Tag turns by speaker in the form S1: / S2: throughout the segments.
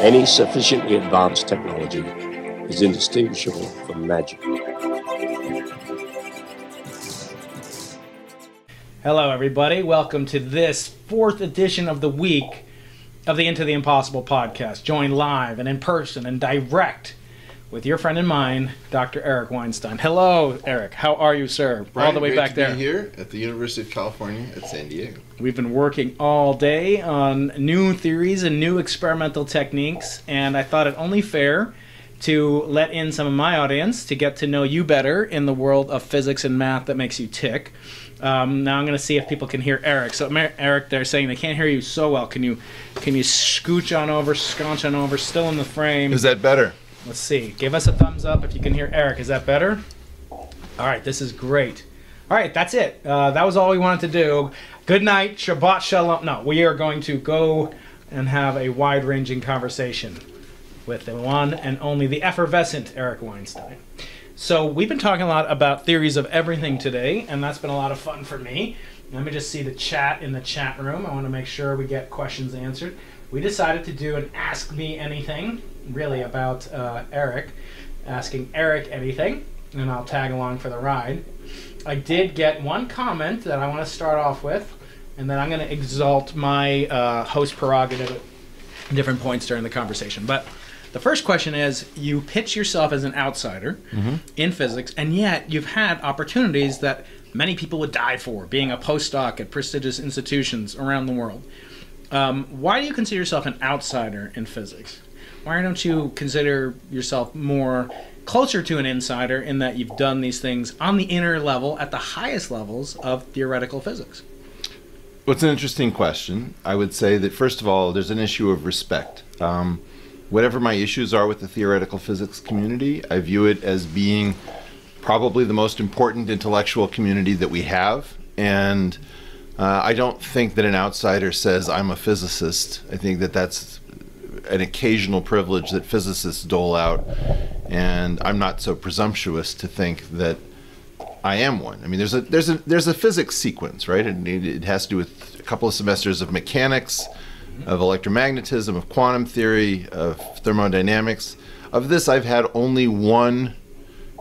S1: Any sufficiently advanced technology is indistinguishable from magic.
S2: Hello, everybody. Welcome to this fourth edition of the week of the Into the Impossible podcast. Joined live and in person and direct with your friend and mine, Dr. Eric Weinstein. Hello, Eric. How are you, sir?
S3: Brian,
S2: all the way
S3: great
S2: back
S3: to
S2: there.
S3: Be here at the University of California at San Diego.
S2: We've been working all day on new theories and new experimental techniques, and I thought it only fair to let in some of my audience to get to know you better in the world of physics and math that makes you tick. Um, now I'm going to see if people can hear Eric. So Eric, they're saying they can't hear you so well. Can you can you scooch on over, scunch on over, still in the frame?
S3: Is that better?
S2: Let's see. Give us a thumbs up if you can hear Eric. Is that better? All right, this is great. All right, that's it. Uh, that was all we wanted to do. Good night, Shabbat Shalom. No, we are going to go and have a wide ranging conversation with the one and only the effervescent Eric Weinstein. So, we've been talking a lot about theories of everything today, and that's been a lot of fun for me. Let me just see the chat in the chat room. I want to make sure we get questions answered. We decided to do an Ask Me Anything, really about uh, Eric, asking Eric anything, and I'll tag along for the ride. I did get one comment that I want to start off with, and then I'm going to exalt my uh, host prerogative at different points during the conversation. But the first question is you pitch yourself as an outsider in physics, and yet you've had opportunities that many people would die for, being a postdoc at prestigious institutions around the world. Um, why do you consider yourself an outsider in physics? Why don't you consider yourself more closer to an insider in that you've done these things on the inner level at the highest levels of theoretical physics?
S3: Well, it's an interesting question. I would say that, first of all, there's an issue of respect. Um, whatever my issues are with the theoretical physics community, I view it as being probably the most important intellectual community that we have. And uh, I don't think that an outsider says, I'm a physicist. I think that that's an occasional privilege that physicists dole out. And I'm not so presumptuous to think that I am one. I mean, there's a there's a there's a physics sequence, right? And it, it has to do with a couple of semesters of mechanics, of electromagnetism, of quantum theory, of thermodynamics. Of this, I've had only one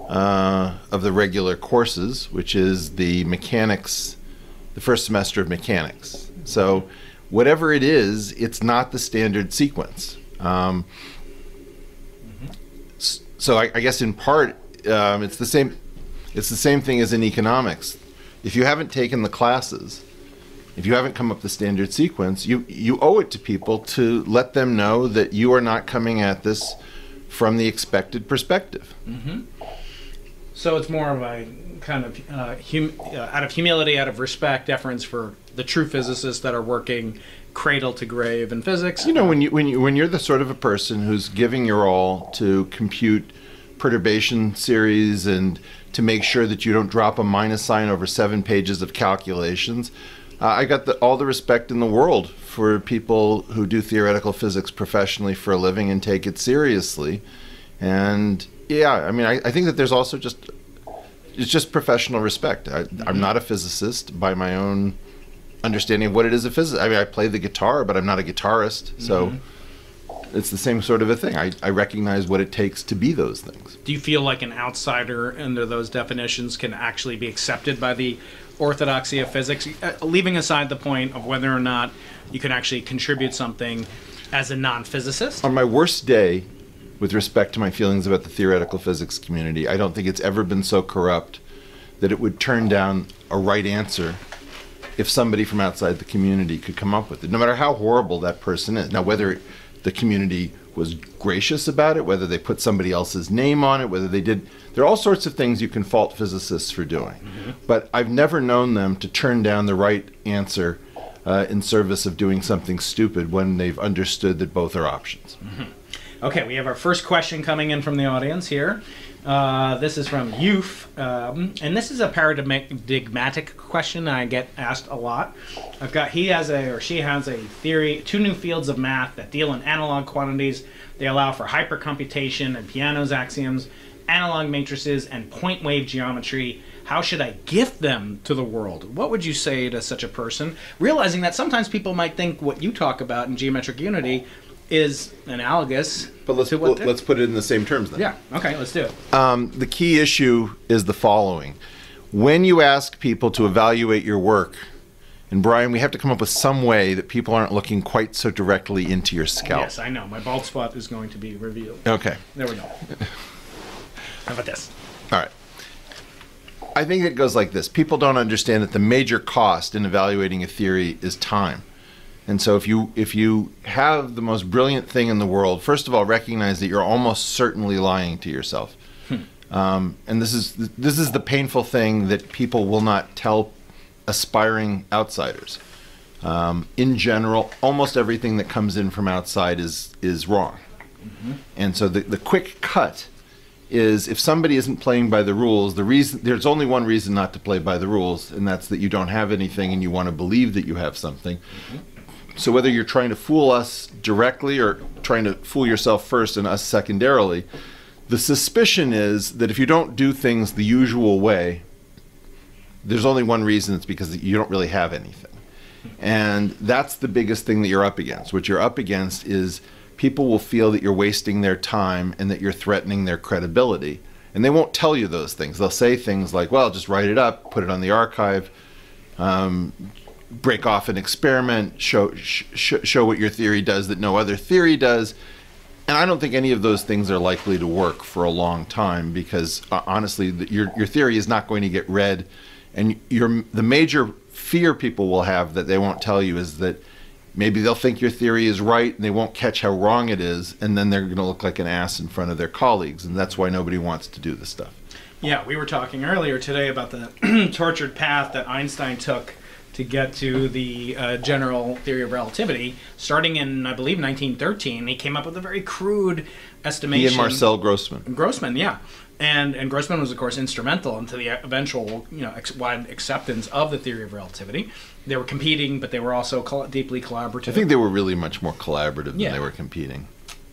S3: uh, of the regular courses, which is the mechanics, the first semester of mechanics. So, whatever it is, it's not the standard sequence. Um, s- so, I, I guess in part, um, it's the same. It's the same thing as in economics. If you haven't taken the classes, if you haven't come up the standard sequence, you you owe it to people to let them know that you are not coming at this from the expected perspective.
S2: So it's more of a kind of uh, hum- uh, out of humility, out of respect, deference for the true physicists that are working cradle to grave in physics.
S3: You know, when you when you when you're the sort of a person who's giving your all to compute perturbation series and to make sure that you don't drop a minus sign over seven pages of calculations, uh, I got the, all the respect in the world for people who do theoretical physics professionally for a living and take it seriously. And yeah, I mean, I, I think that there's also just it's just professional respect. I, I'm not a physicist by my own understanding of what it is a physicist. I mean, I play the guitar, but I'm not a guitarist. So it's the same sort of a thing. I, I recognize what it takes to be those things.
S2: Do you feel like an outsider under those definitions can actually be accepted by the orthodoxy of physics, uh, leaving aside the point of whether or not you can actually contribute something as a non-physicist?
S3: On my worst day, with respect to my feelings about the theoretical physics community, I don't think it's ever been so corrupt that it would turn down a right answer if somebody from outside the community could come up with it, no matter how horrible that person is. Now, whether the community was gracious about it, whether they put somebody else's name on it, whether they did, there are all sorts of things you can fault physicists for doing. But I've never known them to turn down the right answer uh, in service of doing something stupid when they've understood that both are options.
S2: Okay, we have our first question coming in from the audience here. Uh, this is from Youth, um, and this is a paradigmatic question I get asked a lot. I've got he has a or she has a theory, two new fields of math that deal in analog quantities. They allow for hypercomputation and Peano's axioms, analog matrices, and point wave geometry. How should I gift them to the world? What would you say to such a person? Realizing that sometimes people might think what you talk about in geometric unity is analogous.
S3: But let's
S2: to what
S3: let's put it in the same terms then.
S2: yeah. Okay, let's do it.
S3: Um, the key issue is the following: when you ask people to evaluate your work, and Brian, we have to come up with some way that people aren't looking quite so directly into your scalp.
S2: Yes, I know. My bald spot is going to be revealed.
S3: Okay.
S2: There we go. How about this?
S3: All right. I think it goes like this. People don't understand that the major cost in evaluating a theory is time. And so if you if you have the most brilliant thing in the world, first of all, recognize that you're almost certainly lying to yourself. Um, and this is this is the painful thing that people will not tell aspiring outsiders. Um, in general, almost everything that comes in from outside is is wrong. And so the, the quick cut is if somebody isn't playing by the rules, the reason there's only one reason not to play by the rules, and that's that you don't have anything and you want to believe that you have something. So whether you're trying to fool us directly or trying to fool yourself first and us secondarily, the suspicion is that if you don't do things the usual way, there's only one reason it's because you don't really have anything. And that's the biggest thing that you're up against. What you're up against is people will feel that you're wasting their time and that you're threatening their credibility. And they won't tell you those things. They'll say things like, well, just write it up, put it on the archive, um, break off an experiment, show, sh- sh- show what your theory does that no other theory does. And I don't think any of those things are likely to work for a long time because uh, honestly, the, your, your theory is not going to get read. And your, the major fear people will have that they won't tell you is that maybe they'll think your theory is right and they won't catch how wrong it is. And then they're going to look like an ass in front of their colleagues. And that's why nobody wants to do this stuff.
S2: Yeah, we were talking earlier today about the tortured path that Einstein took to get to the uh, general theory of relativity. Starting in, I believe, 1913, he came up with a very crude estimation.
S3: He and Marcel Grossmann.
S2: Grossmann, yeah. And and Grossmann was of course instrumental into the eventual you know ex- wide acceptance of the theory of relativity. They were competing, but they were also col- deeply collaborative.
S3: I think they were really much more collaborative than
S2: Yeah.
S3: they were competing.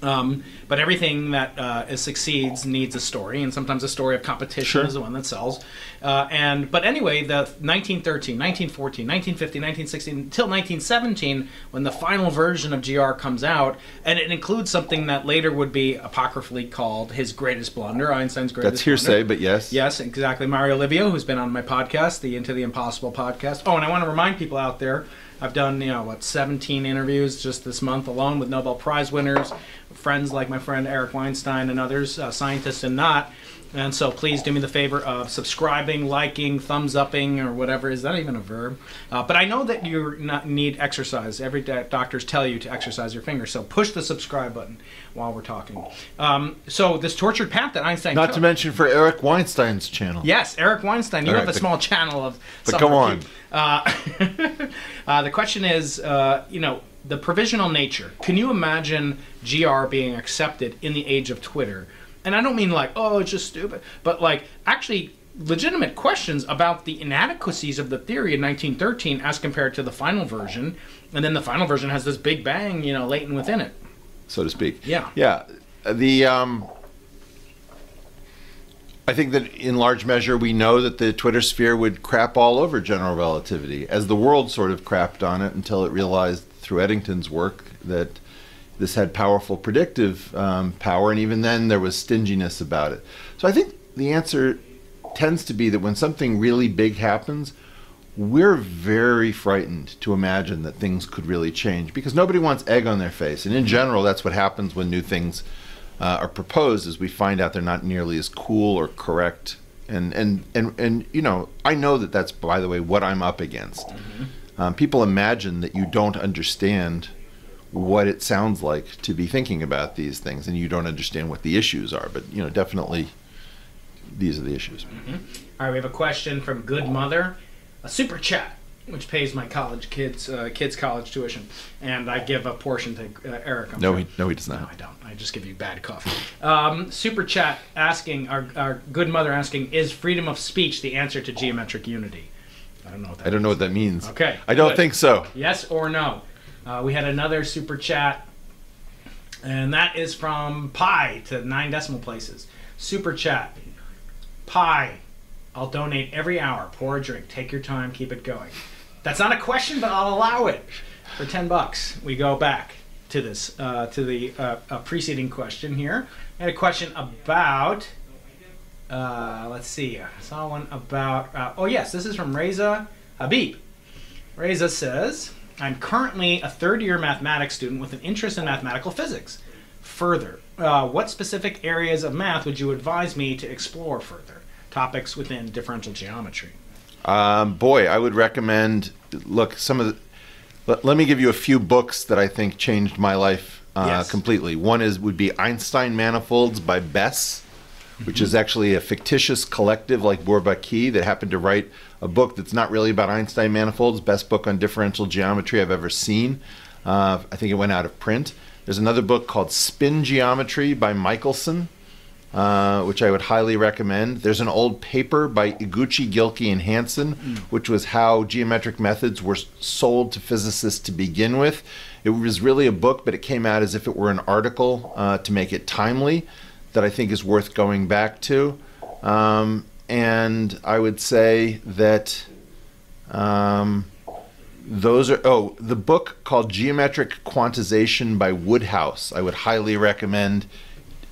S2: Um, but everything that uh, is- succeeds needs a story, and sometimes a story of competition
S3: Sure.
S2: is the one that sells. Uh, and but anyway, the 1913, 1914, 1915, 1916 until 1917, when the final version of GR comes out, and it includes something that later would be apocryphally called his greatest blunder, Einstein's greatest.
S3: That's hearsay,
S2: blunder.
S3: but yes.
S2: Yes, exactly. Mario Livio, who's been on my podcast, the Into the Impossible podcast. Oh, and I want to remind people out there, I've done, you know, what, 17 interviews just this month alone with Nobel Prize winners, friends like my friend Eric Weinstein and others, uh, scientists and not. And so please do me the favor of subscribing, liking, thumbs upping, or whatever. Is that even a verb? Uh, but I know that you not need exercise. Every da- doctors tell you to exercise your fingers. So push the subscribe button while we're talking. Um, so this tortured path that Einstein
S3: Not
S2: took,
S3: to mention for Eric Weinstein's channel.
S2: Yes, Eric Weinstein. You have a small channel of.
S3: but go on.
S2: Uh, uh, the question is, uh, you know, the provisional nature. Can you imagine GR being accepted in the age of Twitter? And I don't mean like, oh, it's just stupid, but like actually legitimate questions about the inadequacies of the theory in 1913 as compared to the final version. And then the final version has this big bang, you know, latent within it.
S3: so to speak.
S2: Yeah.
S3: Yeah. The um, I think that in large measure we know that the Twitter sphere would crap all over general relativity, as the world sort of crapped on it until it realized through Eddington's work that this had powerful predictive um, power, and even then there was stinginess about it. So I think the answer tends to be that when something really big happens, we're very frightened to imagine that things could really change because nobody wants egg on their face. And in general that's what happens when new things uh, are proposed is we find out they're not nearly as cool or correct. And and and, and you know i know that that's by the way what i'm up against. Um, people imagine that you don't understand what it sounds like to be thinking about these things and you don't understand what the issues are but you know definitely these are the issues
S2: All right, we have a question from Good Mother, a super chat, which pays my college kids uh, kids college tuition, and I give a portion to uh, Eric. I'm
S3: no
S2: sure.
S3: he no he does
S2: No,
S3: not
S2: I don't. I just give you bad coffee. Um, super chat asking our, our good mother asking is freedom of speech the answer to geometric unity? I don't know what that
S3: i don't know what that means
S2: Okay,
S3: i don't
S2: good.
S3: think so
S2: Yes or no? Uh, we had another super chat, and that is from pi to nine decimal places. Super chat, pi. I'll donate every hour. Pour a drink. Take your time. Keep it going. That's not a question, but I'll allow it. For ten bucks, we go back to this, uh, to the uh, preceding question here. I had a question about. Uh, let's see. I saw one about. Uh, oh yes, this is from Reza Habib. Reza says, "I'm currently a third-year mathematics student with an interest in mathematical physics. Further, uh, what specific areas of math would you advise me to explore further? Topics within differential geometry."
S3: Um, boy, I would recommend. Look, some of the. Let, let me give you a few books that I think changed my life uh,
S2: Yes.
S3: completely. One is would be Einstein Manifolds by Besse, which is actually a fictitious collective like Bourbaki that happened to write a book that's not really about Einstein manifolds. Best book on differential geometry I've ever seen. Uh, I think it went out of print. There's another book called Spin Geometry by Michelsohn uh, which I would highly recommend. There's an old paper by Eguchi, Gilkey, and Hanson, which was how geometric methods were sold to physicists to begin with. It was really a book, but it came out as if it were an article uh, to make it timely, that I think is worth going back to. Um, and I would say that. Um, those are oh the book called geometric quantization by woodhouse i would highly recommend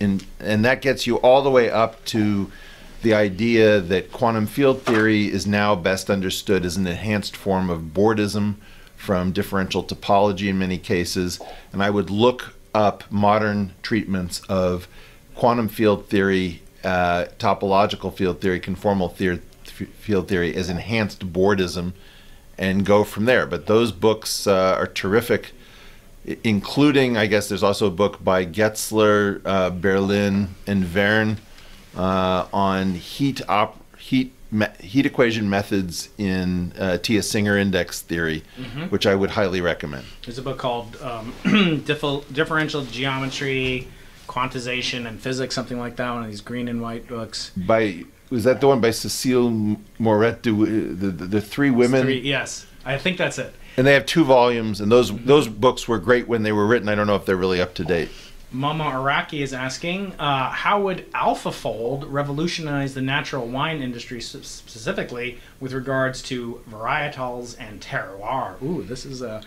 S3: and and that gets you all the way up to the idea that quantum field theory is now best understood as an enhanced form of bordism from differential topology in many cases. And I would look up modern treatments of quantum field theory, uh, topological field theory, conformal theory, field theory is enhanced bordism, and go from there. But those books uh, are terrific including, I guess, there's also a book by Getzler, uh, Berline, and Vergne uh, on heat op- heat me- heat equation methods in uh, Atiyah-Singer index theory, which I would highly recommend.
S2: There's a book called um, Differential Geometry, Quantization, and Physics, something like that. One of these green and white books.
S3: By was that the one by Cecile Morette? The, the, the three women,
S2: Three, yes, I think that's it.
S3: and they have two volumes, and those those books were great when they were written. I don't know if they're really up to date.
S2: Mama Araki is asking, uh, how would AlphaFold revolutionize the natural wine industry specifically with regards to varietals and terroir? Ooh, this is a.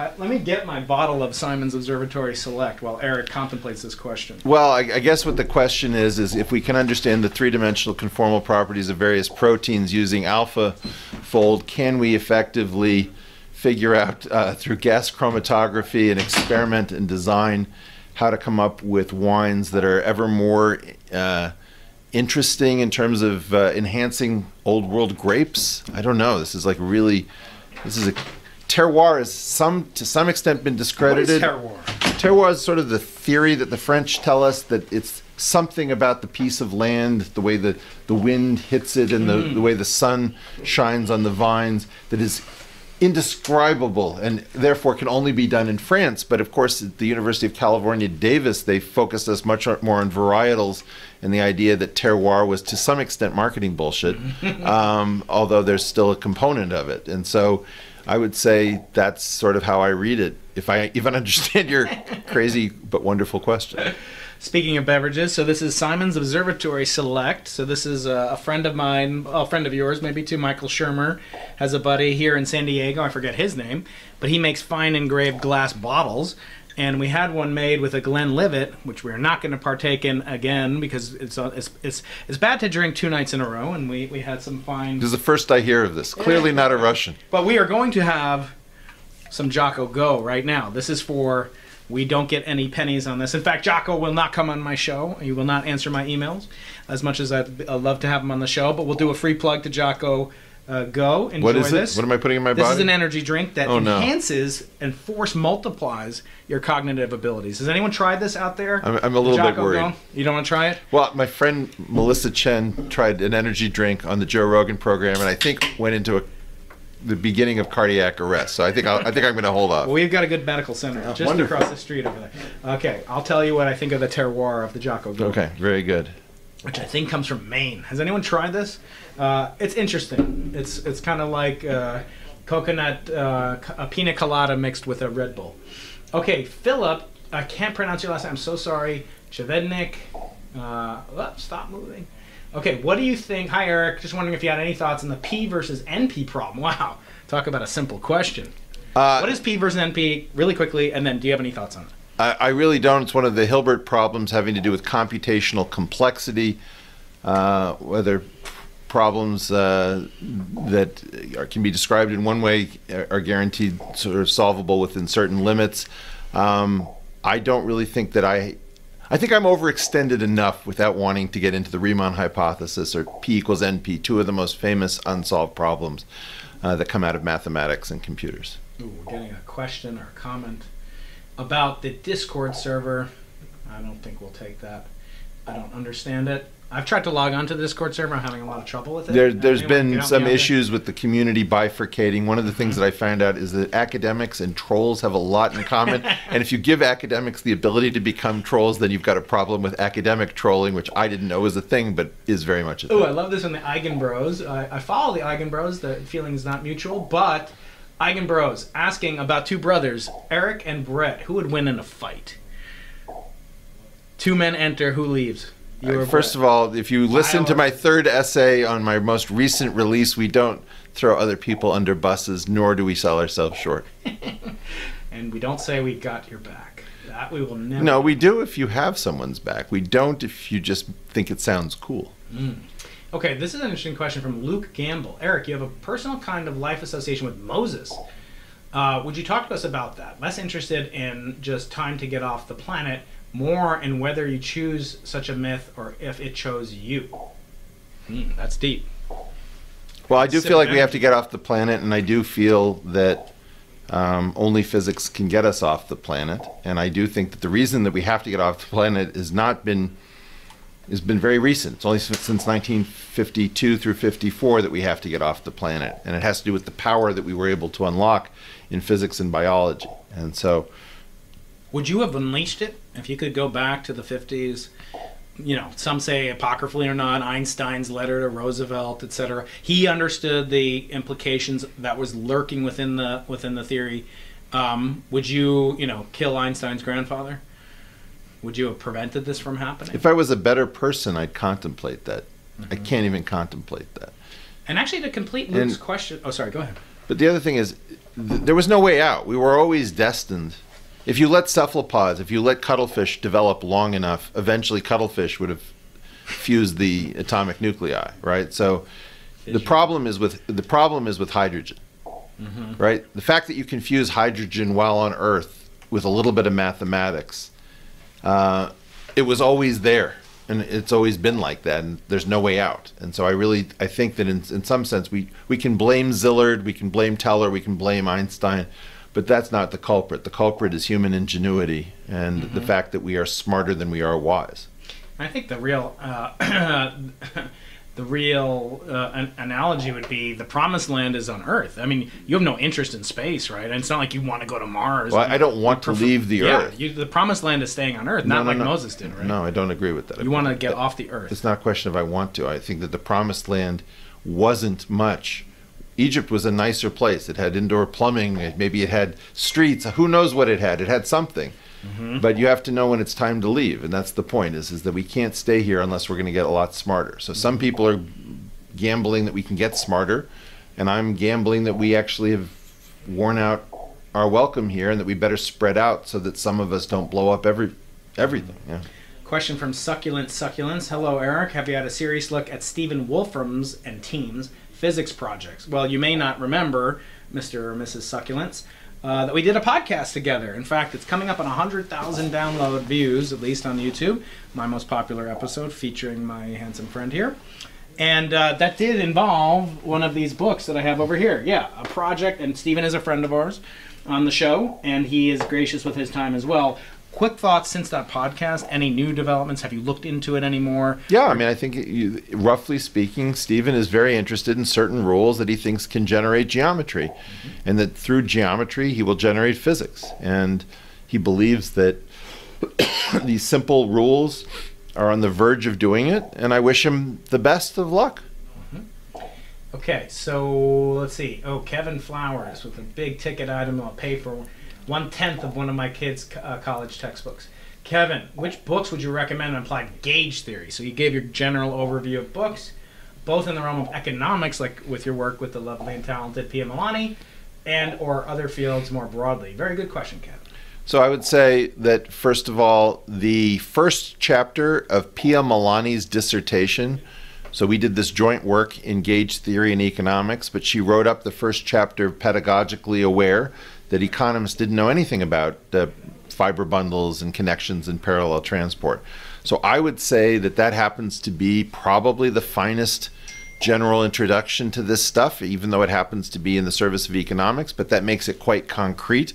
S2: Uh, let me get my bottle of Simons Observatory Select while Eric contemplates this question.
S3: Well, I, I guess what the question is is if we can understand the three-dimensional conformal properties of various proteins using alpha fold, can we effectively figure out uh, through gas chromatography and experiment and design how to come up with wines that are ever more uh, interesting in terms of uh, enhancing old world grapes? I don't know. This is like really, this is a terroir has some to some extent been
S2: What is
S3: discredited.
S2: terroir?
S3: Terroir is sort of the theory that the French tell us that it's something about the piece of land, the way the, the wind hits it and the, the way the sun shines on the vines, that is indescribable and therefore can only be done in France. But of course, at the University of California, Davis, they focused us much more on varietals and the idea that terroir was to some extent marketing bullshit, um, although there's still a component of it. And so I would say that's sort of how I read it. If I even understand your crazy but wonderful question.
S2: Speaking of beverages, so this is Simons Observatory Select. So this is a, a friend of mine, a friend of yours, maybe too. Michael Shermer has a buddy here in San Diego. I forget his name, but he makes fine engraved glass bottles. And we had one made with a Glenlivet, which we're not going to partake in again because it's, uh, it's it's it's bad to drink two nights in a row. And we we had some fine
S3: This is the first I hear of this. Clearly not a Russian.
S2: but we are going to have some Jocko Go right now. This is for we don't get any pennies on this. In fact, Jocko will not come on my show. He will not answer my emails as much as I'd, I'd love to have him on the show. But we'll do a free plug to Jocko uh, Go. Enjoy
S3: What is
S2: this.
S3: it? What am I putting in my
S2: This
S3: body?
S2: This is an energy drink that
S3: Oh, no.
S2: enhances and force multiplies your cognitive abilities. Has anyone tried this out there?
S3: I'm- I'm a little bit worried.
S2: Go? You don't want to try it?
S3: well, my friend Melissa Chen tried an energy drink on the Joe Rogan program, and I think went into a, the beginning of cardiac arrest. So I think I'll, I think I'm going to hold off.
S2: Well, we've got a good medical center just
S3: wonderful.
S2: across the street over there. Okay, I'll tell you what I think of the terroir of the Jocko Go.
S3: Okay, very good.
S2: which I think comes from Maine. Has anyone tried this? Uh, it's interesting. It's it's kind of like uh, coconut, uh, a pina colada mixed with a Red Bull. Okay, Philip, I can't pronounce your last name. I'm so sorry. Chevednik. Uh, oh, stop moving. Okay, what do you think? Hi, Eric. Just wondering if you had any thoughts on the P versus NP problem. Wow, talk about a simple question.
S3: Uh,
S2: What is P versus NP, really quickly, and then do you have any thoughts on it?
S3: I, I really don't. It's one of the Hilbert problems having to do with computational complexity, uh, whether problems uh, that are, can be described in one way are, are guaranteed sort of solvable within certain limits. Um, I don't really think that I. I think I'm overextended enough without wanting to get into the Riemann hypothesis or P equals NP, two of the most famous unsolved problems uh, that come out of mathematics and computers.
S2: Ooh, we're getting a question or a comment about the Discord server. I don't think we'll take that. I don't understand it. I've tried to log on to the Discord server. I'm having a lot of trouble with it.
S3: There, there's
S2: Anyone
S3: been some
S2: there?
S3: issues with the community bifurcating. One of the things that I found out is that academics and trolls have a lot in common. and if you give academics the ability to become trolls, then you've got a problem with academic trolling, which I didn't know was a thing, but is very much a thing.
S2: Oh, I love this one. The Eigen Bros. I, I follow the Eigen Bros. The feeling is not mutual, but Eigen Bros. asking about two brothers, Eric and Bret, who would win in a fight? Two men enter. Who leaves? You or
S3: First of all, if you listen to my third essay on my most recent release, we don't throw other people under buses, nor do we sell ourselves short.
S2: and we don't say we got your back. That we will never.
S3: No, we do if you have someone's back. We don't if you just think it sounds cool.
S2: Okay, this is an interesting question from Luke Gamble. Eric, you have a personal kind of life association with Moses. Uh, would you talk to us about that? Less interested in just time to get off the planet, more in whether you choose such a myth or if it chose you. Hmm, that's deep.
S3: Well, I do feel like we have to get off the planet, and I do feel that um, only physics can get us off the planet. And I do think that the reason that we have to get off the planet has not been has been very recent. It's only since since 1952 through 54 that we have to get off the planet, and it has to do with the power that we were able to unlock in physics and biology. And so,
S2: Would you have unleashed it if you could go back to the 50s? You know, some say apocryphally or not, Einstein's letter to Roosevelt, etc. He understood the implications that was lurking within the within the theory. Um, would you, you know, kill Einstein's grandfather? Would you have prevented this from happening?
S3: if I was a better person, I'd contemplate that. I
S2: Mm-hmm.
S3: can't even contemplate that.
S2: and actually, to complete Luke's
S3: And-
S2: question, oh, sorry, go ahead.
S3: But the other thing is, th- there was no way out. We were always destined. If you let cephalopods, if you let cuttlefish develop long enough, eventually cuttlefish would have fused the atomic nuclei, right? So the problem is with the problem is with hydrogen,
S2: Mm-hmm.
S3: right? The fact that you can fuse hydrogen while on Earth with a little bit of mathematics, uh, it was always there, and it's always been like that, and there's no way out. And so I really I think that in in some sense we we can blame Szilard, we can blame Teller, we can blame Einstein. But that's not the culprit. The culprit is human ingenuity and the fact that we are smarter than we are wise.
S2: I think the real uh, the real uh, an- analogy would be the promised land is on Earth. I mean, you have no interest in space, right? And it's not like you want to go to Mars.
S3: Well, I don't want to leave the
S2: yeah,
S3: Earth.
S2: You, the promised land is staying on Earth, not
S3: no,
S2: like
S3: no.
S2: Moses did, right?
S3: No, I don't agree with that.
S2: You want to get off the Earth.
S3: It's not a question of I want to. I think that the promised land wasn't much. Egypt was a nicer place. It had indoor plumbing. Maybe it had streets. Who knows what it had? It had something. Mm-hmm. But you have to know when it's time to leave, and that's the point. Is is that we can't stay here unless we're going to get a lot smarter. So some people are gambling that we can get smarter, and I'm gambling that we actually have worn out our welcome here, and that we better spread out so that some of us don't blow up every everything. Yeah.
S2: Question from Succulent Succulents. Hello, Eric. Have you had a serious look at Stephen Wolfram's and team's physics projects? Well, you may not remember, Mr. or Mrs. Succulents, uh, that we did a podcast together. In fact, it's coming up on 100,000 download views, at least on YouTube. My most popular episode featuring my handsome friend here. And uh, that did involve one of these books that I have over here. Yeah, a project, and Stephen is a friend of ours on the show, and he is gracious with his time as well. Quick thoughts since that podcast. Any new developments? Have you looked into it anymore?
S3: Yeah, I mean, I think you, roughly speaking, Stephen is very interested in certain rules that he thinks can generate geometry, mm-hmm. and that through geometry he will generate physics. And he believes that these simple rules are on the verge of doing it, and I wish him the best of luck. Mm-hmm.
S2: Okay, so let's see. Oh, Kevin Flowers with a big ticket item. I'll pay for one tenth of one of my kids' uh, college textbooks. Kevin, which books would you recommend on applied gauge theory? So you gave your general overview of books, both in the realm of economics, like with your work with the lovely and talented Pia Malani, and or other fields more broadly. Very good question, Kevin.
S3: So I would say that first of all, the first chapter of Pia Malani's dissertation. So we did this joint work in gauge theory and economics, but she wrote up the first chapter pedagogically aware that economists didn't know anything about uh, fiber bundles and connections and parallel transport. So I would say that that happens to be probably the finest general introduction to this stuff, even though it happens to be in the service of economics, but that makes it quite concrete.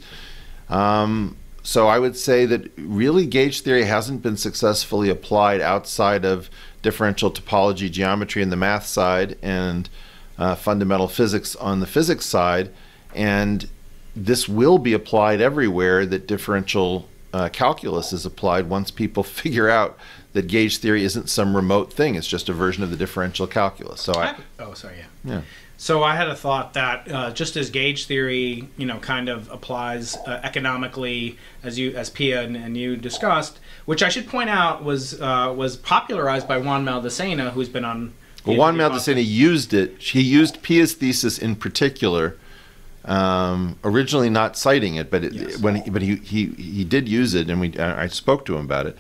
S3: Um, so I would say that really gauge theory hasn't been successfully applied outside of differential topology geometry in the math side and uh, fundamental physics on the physics side. And this will be applied everywhere that differential uh, calculus is applied once people figure out that gauge theory isn't some remote thing. It's just a version of the differential calculus. So I,
S2: oh, sorry, yeah.
S3: yeah.
S2: So I had a thought that uh, just as gauge theory, you know, kind of applies uh, economically, as you, as Pia and, and, you discussed, which I should point out was uh, was popularized by Juan Maldacena, who's been on.
S3: Well, Juan Maldacena used it. He used Pia's thesis in particular um, originally not citing it, but it, yes. when he, but he, he he did use it, and we I spoke to him about it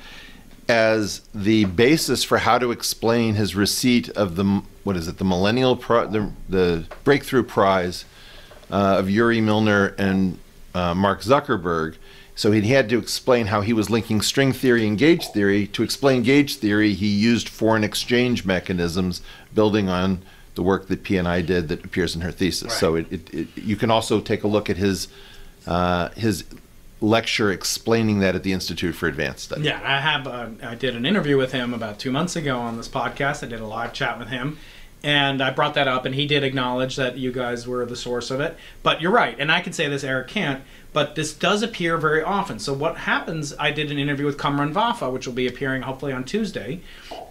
S3: as the basis for how to explain his receipt of the what is it the millennial Pri- the the breakthrough prize uh, of Yuri Milner and uh, Mark Zuckerberg. So he had to explain how he was linking string theory and gauge theory. To explain gauge theory, he used foreign exchange mechanisms, building on the work that P and I did that appears in her thesis. Right. So it, it, it, you can also take a look at his uh, his lecture explaining that at the Institute for Advanced Study.
S2: Yeah, I have. Uh, I did an interview with him about two months ago on this podcast. I did a live chat with him, and I brought that up, and he did acknowledge that you guys were the source of it. But you're right, and I can say this, Eric can't. But this does appear very often. So what happens? I did an interview with Cumrun Vafa, which will be appearing hopefully on Tuesday,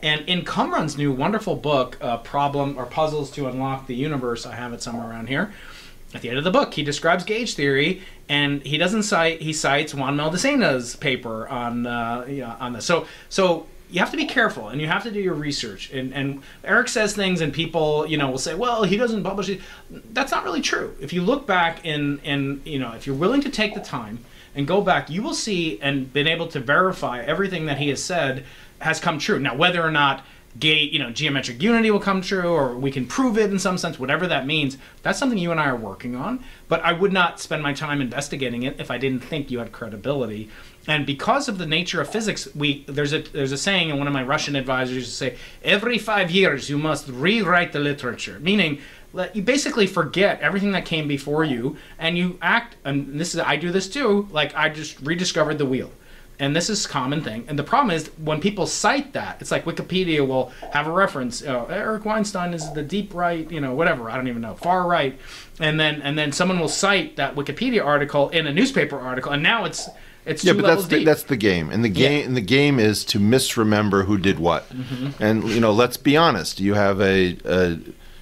S2: and in Cumrun's new wonderful book, uh, "Problem or Puzzles to Unlock the Universe," I have it somewhere around here. At the end of the book, he describes gauge theory, and he doesn't cite he cites Juan Maldacena's paper on uh, on this. So so you have to be careful and you have to do your research. And, and Eric says things and people, you know, will say, well, he doesn't publish it. That's not really true. If you look back in, in, you know, if you're willing to take the time and go back, you will see and been able to verify everything that he has said has come true. Now, whether or not gate, you know, geometric unity will come true, or we can prove it in some sense, whatever that means. That's something you and I are working on. But I would not spend my time investigating it if I didn't think you had credibility. And because of the nature of physics, we there's a there's a saying, and one of my Russian advisors used to say, every five years you must rewrite the literature, meaning you basically forget everything that came before you, and you act. And this is I do this too. Like I just rediscovered the wheel and this is common thing. And the problem is when people cite that, it's like Wikipedia will have a reference. Oh, Eric Weinstein is the deep right, you know, whatever. I don't even know, far right, and then and then someone will cite that Wikipedia article in a newspaper article, and now it's it's
S3: yeah, but that's the, that's the game, and the game yeah. and the game is to misremember who did what. Mm-hmm. And you know, let's be honest. You have a, a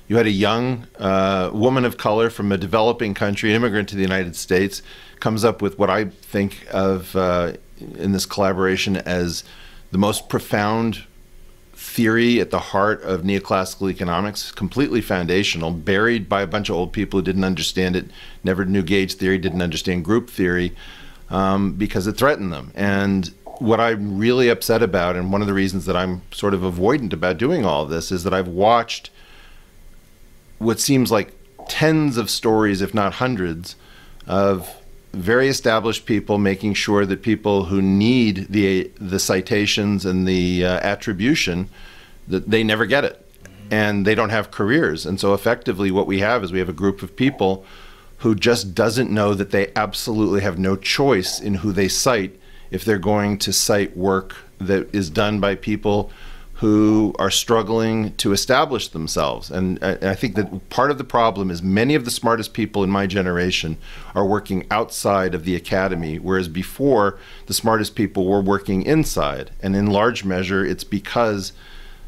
S3: you had a young uh, woman of color from a developing country, an immigrant to the United States, comes up with what I think of. Uh, in this collaboration as the most profound theory at the heart of neoclassical economics, completely foundational, buried by a bunch of old people who didn't understand it, never knew gauge theory, didn't understand group theory, um, because it threatened them. And what I'm really upset about, and one of the reasons that I'm sort of avoidant about doing all this, is that I've watched what seems like tens of stories, if not hundreds, of very established people making sure that people who need the the citations and the uh, attribution that they never get it and they don't have careers and so effectively what we have is we have a group of people who just doesn't know that they absolutely have no choice in who they cite if they're going to cite work that is done by people who are struggling to establish themselves. And I, think that part of the problem is many of the smartest people in my generation are working outside of the academy, whereas before the smartest people were working inside. And in large measure, it's because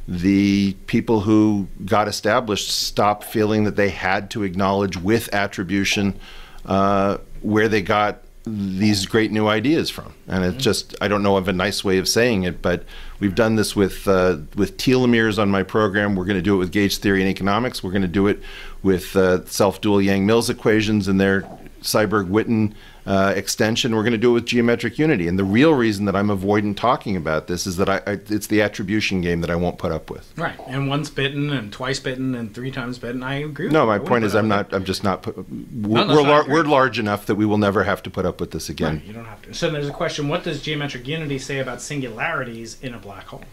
S3: the people who got established stopped feeling that they had to acknowledge with attribution uh, where they got these great new ideas from. And it's mm-hmm. just I don't know of a nice way of saying it, but we've done this with uh, with telomeres on my program. We're going to do it with gauge theory and economics. We're going to do it with uh, self-dual Yang-Mills equations and their Seiberg-Witten uh, extension. We're going to do it with geometric unity. And the real reason that I'm avoiding talking about this is that I, I, it's the attribution game that I won't put up with.
S2: Right, and once bitten, and twice bitten, and three times bitten. I agree.
S3: No, my point is I'm not. I'm just not. Put, we're we're, lar- we're large enough that we will never have to put up with this again.
S2: Right, you don't have to. So there's a question: What does geometric unity say about singularities in a black hole?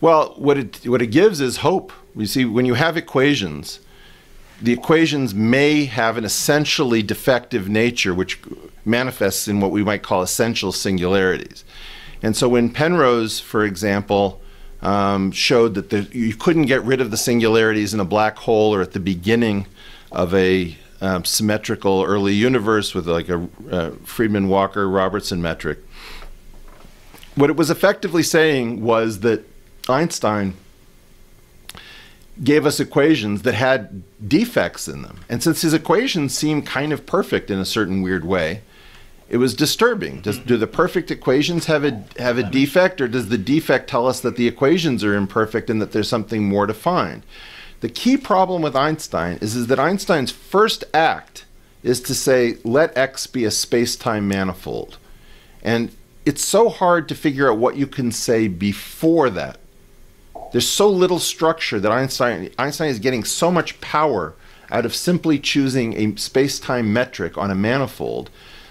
S3: Well, what it what it gives is hope. You see, when you have equations, the equations may have an essentially defective nature, which manifests in what we might call essential singularities. And so, when Penrose, for example, um, showed that the, you couldn't get rid of the singularities in a black hole or at the beginning of a um, symmetrical early universe with like a uh, Friedmann Walker Robertson metric, what it was effectively saying was that Einstein gave us equations that had defects in them. And since his equations seem kind of perfect in a certain weird way, it was disturbing. Does, mm-hmm. do the perfect equations have a have a defect, or does the defect tell us that the equations are imperfect and that there's something more to find? The key problem with Einstein is, is that Einstein's first act is to say, let X be a space-time manifold. And it's so hard to figure out what you can say before that. There's so little structure that Einstein Einstein is getting so much power out of simply choosing a space-time metric on a manifold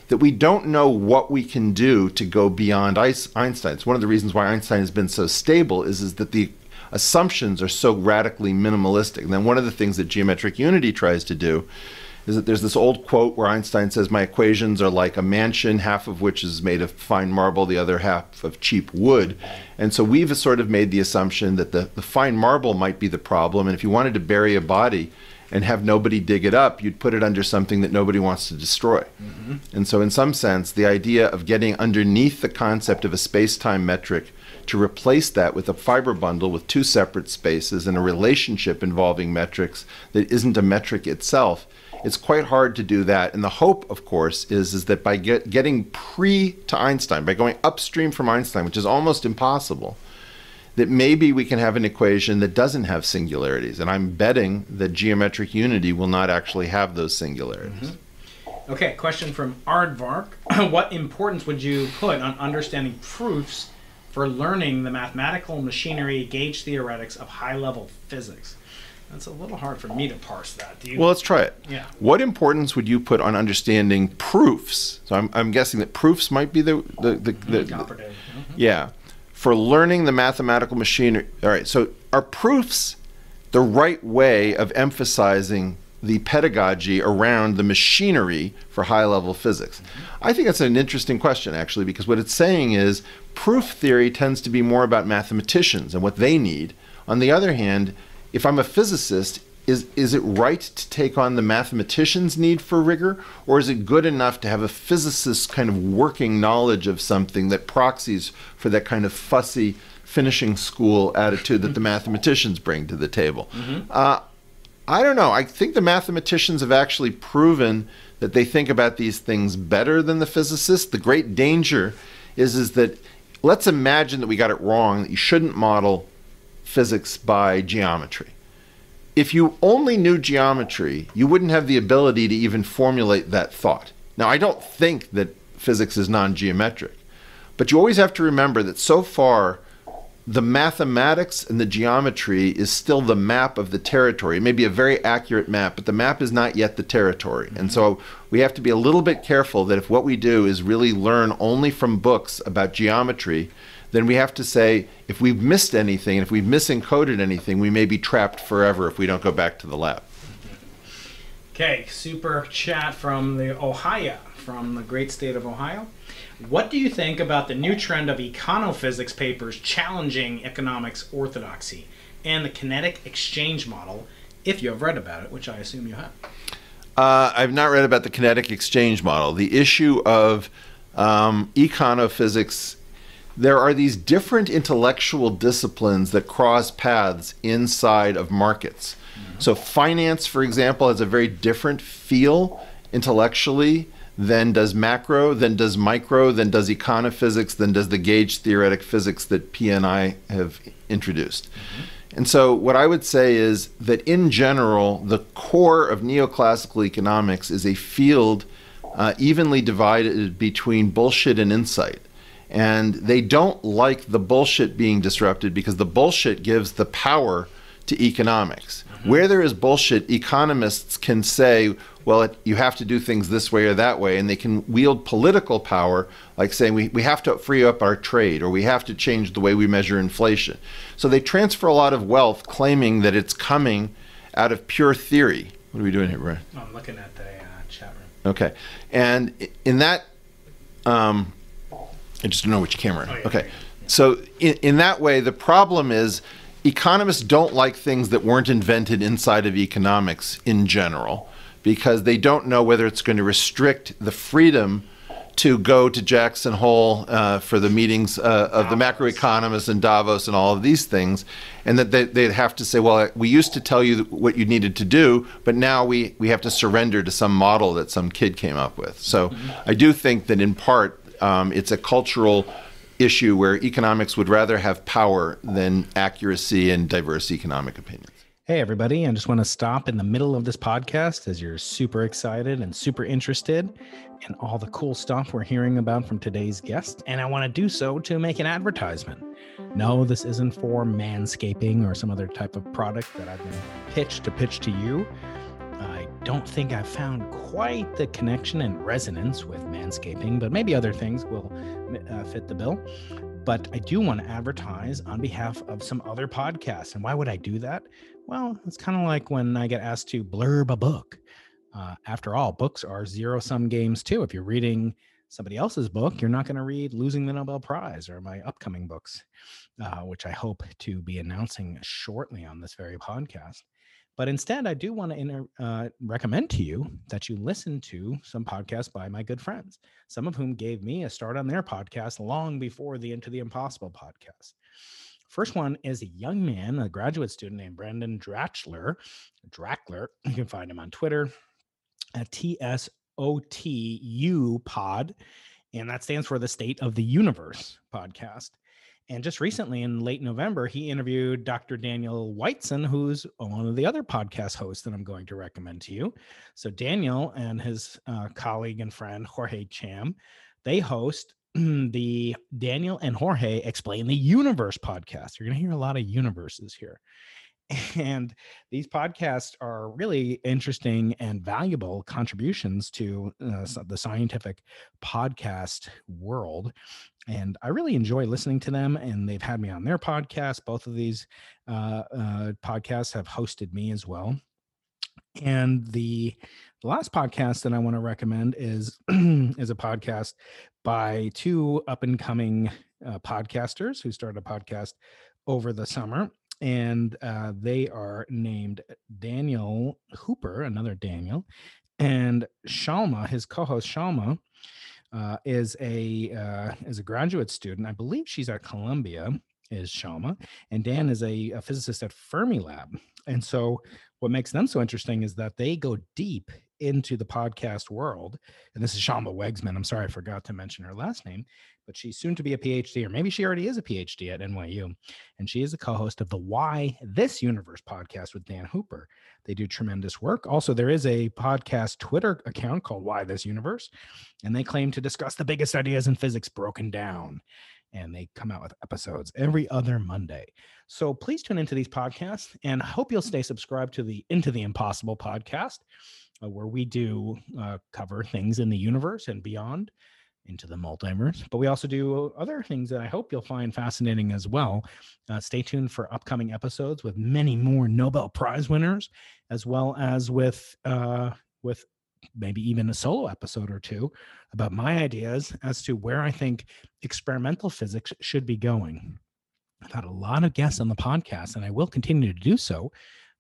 S3: that we don't know what we can do to go beyond Einstein. It's one of the reasons why Einstein has been so stable is, is that the assumptions are so radically minimalistic. And then one of the things that geometric unity tries to do is that there's this old quote where Einstein says, My equations are like a mansion, half of which is made of fine marble, the other half of cheap wood. And so we've sort of made the assumption that the, the fine marble might be the problem. And if you wanted to bury a body and have nobody dig it up, you'd put it under something that nobody wants to destroy. Mm-hmm. And so, in some sense, the idea of getting underneath the concept of a space time metric to replace that with a fiber bundle with two separate spaces and a relationship involving metrics that isn't a metric itself it's quite hard to do that. And the hope, of course, is, is that by get, getting pre to Einstein, by going upstream from Einstein, which is almost impossible, that maybe we can have an equation that doesn't have singularities. And I'm betting that geometric unity will not actually have those singularities. Mm-hmm.
S2: Okay, question from Aardvark. what importance would you put on understanding proofs for learning the mathematical machinery, gauge theoretics of high level physics? That's a little hard for me to parse that. Do you?
S3: Well, let's try it.
S2: Yeah.
S3: What importance would you put on understanding proofs? So I'm, I'm guessing that proofs might be the the, the, the, the
S2: Operative. Mhm.
S3: yeah for learning the mathematical machinery. All right. So are proofs the right way of emphasizing the pedagogy around the machinery for high level physics? I think that's an interesting question, actually, because what it's saying is proof theory tends to be more about mathematicians and what they need. On the other hand, if I'm a physicist, is, is it right to take on the mathematician's need for rigor, or is it good enough to have a physicist's kind of working knowledge of something that proxies for that kind of fussy finishing school attitude that the mathematicians bring to the table? Uh, I don't know. I think the mathematicians have actually proven that they think about these things better than the physicists. The great danger is is that let's imagine that we got it wrong that you shouldn't model physics by geometry. If you only knew geometry, you wouldn't have the ability to even formulate that thought. Now, I don't think that physics is non-geometric, but you always have to remember that so far the mathematics and the geometry is still the map of the territory. It may be a very accurate map, but the map is not yet the territory. And mm-hmm. so we have to be a little bit careful that if what we do is really learn only from books about geometry, then we have to say if we've missed anything, if we've misencoded anything, we may be trapped forever if we don't go back to the lab.
S2: Okay, super chat from the Ohio, from the great state of Ohio. What do you think about the new trend of econophysics papers challenging economics orthodoxy and the kinetic exchange model? If you have read about it, which I assume you have.
S3: Uh, I've not read about the kinetic exchange model. The issue of um, econophysics, there are these different intellectual disciplines that cross paths inside of markets. So, finance, for example, has a very different feel intellectually than does macro, than does micro, than does econophysics, than does the gauge theoretic physics that P and I have introduced. And so, what I would say is that in general, the core of neoclassical economics is a field uh, evenly divided between bullshit and insight. And they don't like the bullshit being disrupted because the bullshit gives the power to economics. Mm-hmm. Where there is bullshit, economists can say, well, it, you have to do things this way or that way, and they can wield political power, like saying we, we have to free up our trade or we have to change the way we measure inflation. So they transfer a lot of wealth, claiming that it's coming out of pure theory. What are we doing here, Brian?
S2: I'm looking at the uh, chat room.
S3: Okay, and in that, um, I just don't know which camera.
S2: Oh, yeah,
S3: okay,
S2: yeah.
S3: so in, in that way, the problem is economists don't like things that weren't invented inside of economics in general because they don't know whether it's going to restrict the freedom to go to Jackson Hole uh, for the meetings uh, of the macroeconomists and Davos and all of these things, and that they, they'd have to say, well, we used to tell you what you needed to do, but now we, we have to surrender to some model that some kid came up with. So I do think that in part um, it's a cultural issue where economics would rather have power than accuracy and diverse economic opinions.
S2: Hey, everybody. I just want to stop in the middle of this podcast as you're super excited and super interested in all the cool stuff we're hearing about from today's guest. And I want to do so to make an advertisement. No, this isn't for manscaping or some other type of product that I've been pitched to pitch to you. Don't think I've found quite the connection and resonance with manscaping, but maybe other things will uh, fit the bill but I do want to advertise on behalf of some other podcasts. And why would I do that? Well, it's kind of like when I get asked to blurb a book. Uh, after all, books are zero sum games too. If you're reading somebody else's book, you're not going to read Losing the Nobel Prize or my upcoming books, uh, which I hope to be announcing shortly on this very podcast. But instead, I do want to inter- uh, recommend to you that you listen to some podcasts by my good friends, some of whom gave me a start on their podcast long before the Into the Impossible podcast. First one is a young man, a graduate student named Brandon Dratchler. Drackler, you can find him on Twitter at TSOTU pod, and that stands for the State of the Universe podcast. And just recently, in late November, he interviewed Dr. Daniel Whiteson, who's one of the other podcast hosts that I'm going to recommend to you. So, Daniel and his uh, colleague and friend, Jorge Cham, they host the Daniel and Jorge Explain the Universe podcast. You're going to hear a lot of universes here. And these podcasts are really interesting and valuable contributions to uh, the scientific podcast world. And I really enjoy listening to them. And they've had me on their podcast. Both of these uh, uh, podcasts have hosted me as well. And the, the last podcast that I want to recommend is is a podcast by two up and coming uh, podcasters who started a podcast over the summer and uh, they are named Daniel Hooper, another Daniel, and Shalma, his co-host Shalma, uh, is a uh, is a graduate student. I believe she's at Columbia. Is Shalma, and Dan is a, a physicist at Fermilab. And so, what makes them so interesting is that they go deep into the podcast world. And this is Shalma Wegsman. I'm sorry I forgot to mention her last name but she's soon to be a PhD, or maybe she already is a PhD at NYU. And she is a co host of the Why This Universe podcast with Dan Hooper. They do tremendous work. Also, there is a podcast Twitter account called Why This Universe, and they claim to discuss the biggest ideas in physics broken down. And they come out with episodes every other Monday. So please tune into these podcasts and hope you'll stay subscribed to the Into the Impossible podcast, uh, where we do uh, cover things in the universe and beyond into the multiverse. But we also do other things that I hope you'll find fascinating as well. Uh, stay tuned for upcoming episodes with many more Nobel Prize winners, as well as with uh, with maybe even a solo episode or two about my ideas as to where I think experimental physics should be going. I've had a lot of guests on the podcast, and I will continue to do so.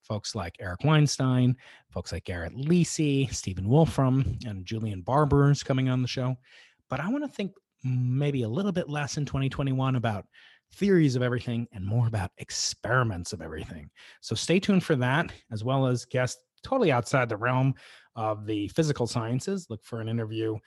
S2: Folks like Eric Weinstein, folks like Garrett Lisi, Stephen Wolfram, and Julian Barbour is coming on the show. But I want to think maybe a little bit less in 2021 about theories of everything and more about experiments of everything. So stay tuned for that, as well as guests totally outside the realm of the physical sciences. Look for an interview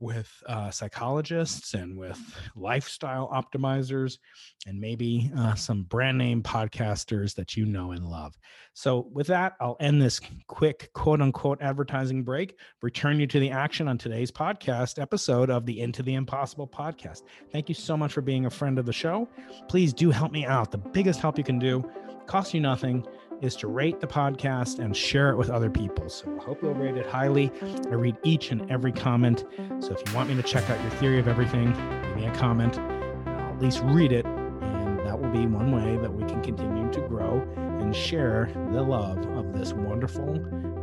S2: with uh, psychologists and with lifestyle optimizers and maybe uh, some brand name podcasters that you know and love. So, with that, I'll end this quick quote unquote advertising break, return you to the action on today's podcast episode of the Into the Impossible podcast. Thank you so much for being a friend of the show. Please do help me out. The biggest help you can do costs you nothing is to rate the podcast and share it with other people. So I hope you'll rate it highly. I read each and every comment. So if you want me to check out your theory of everything, leave me a comment. I'll at least read it. And that will be one way that we can continue to grow and share the love of this wonderful,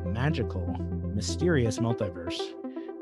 S2: magical, mysterious multiverse,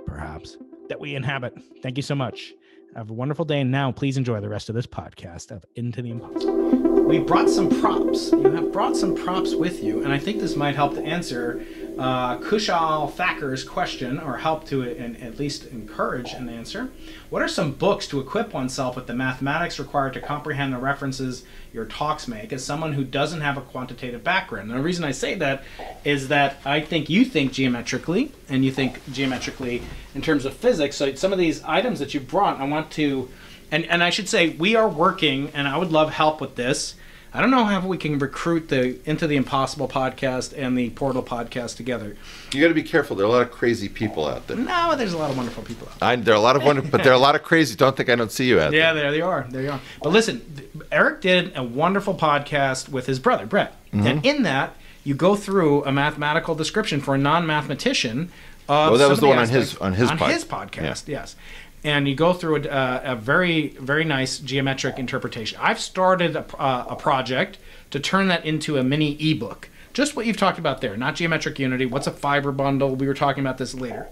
S2: perhaps, that we inhabit. Thank you so much. Have a wonderful day. And now, please enjoy the rest of this podcast of Into the Impossible. We brought some props. You have brought some props with you, and I think this might help to answer uh, Kushal Thacker's question, or help to and at least encourage an answer. What are some books to equip oneself with the mathematics required to comprehend the references your talks make as someone who doesn't have a quantitative background? And the reason I say that is that I think you think geometrically, and you think geometrically in terms of physics. So some of these items that you've brought, I want to, and, and I should say, we are working, and I would love help with this I don't know how we can recruit the Into the Impossible podcast and the Portal podcast together.
S3: You got to be careful. There are a lot of crazy people out there.
S2: No, there's a lot of wonderful people out there.
S3: I, there are a lot of wonderful, but there are a lot of crazy. Don't think I don't see you out
S2: yeah,
S3: there.
S2: there they are. There you are. But listen, Eric did a wonderful podcast with his brother Bret, mm-hmm. and in that you go through a mathematical description for a non-mathematician.
S3: Of oh, that was the one on his on his
S2: on pod- his podcast. Yeah. Yes and you go through a, a, very very nice geometric interpretation. I've started a, uh, a, project to turn that into a mini ebook. Just what you've talked about there, not geometric unity. What's a fiber bundle? We were talking about this later.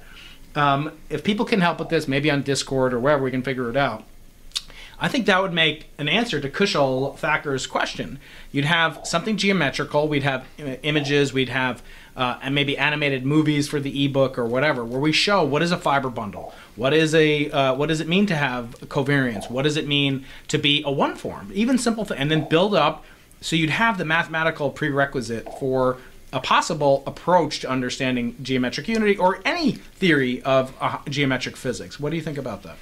S2: Um, if people can help with this, maybe on Discord or wherever we can figure it out. I think that would make an answer to Kushal Thacker's question. You'd have something geometrical. We'd have images. We'd have uh, and maybe animated movies for the ebook or whatever, where we show what is a fiber bundle, what is a uh, what does it mean to have covariance, what does it mean to be a one form, even simple thing, and then build up. So you'd have the mathematical prerequisite for a possible approach to understanding geometric unity or any theory of uh, geometric physics. What do you think about that?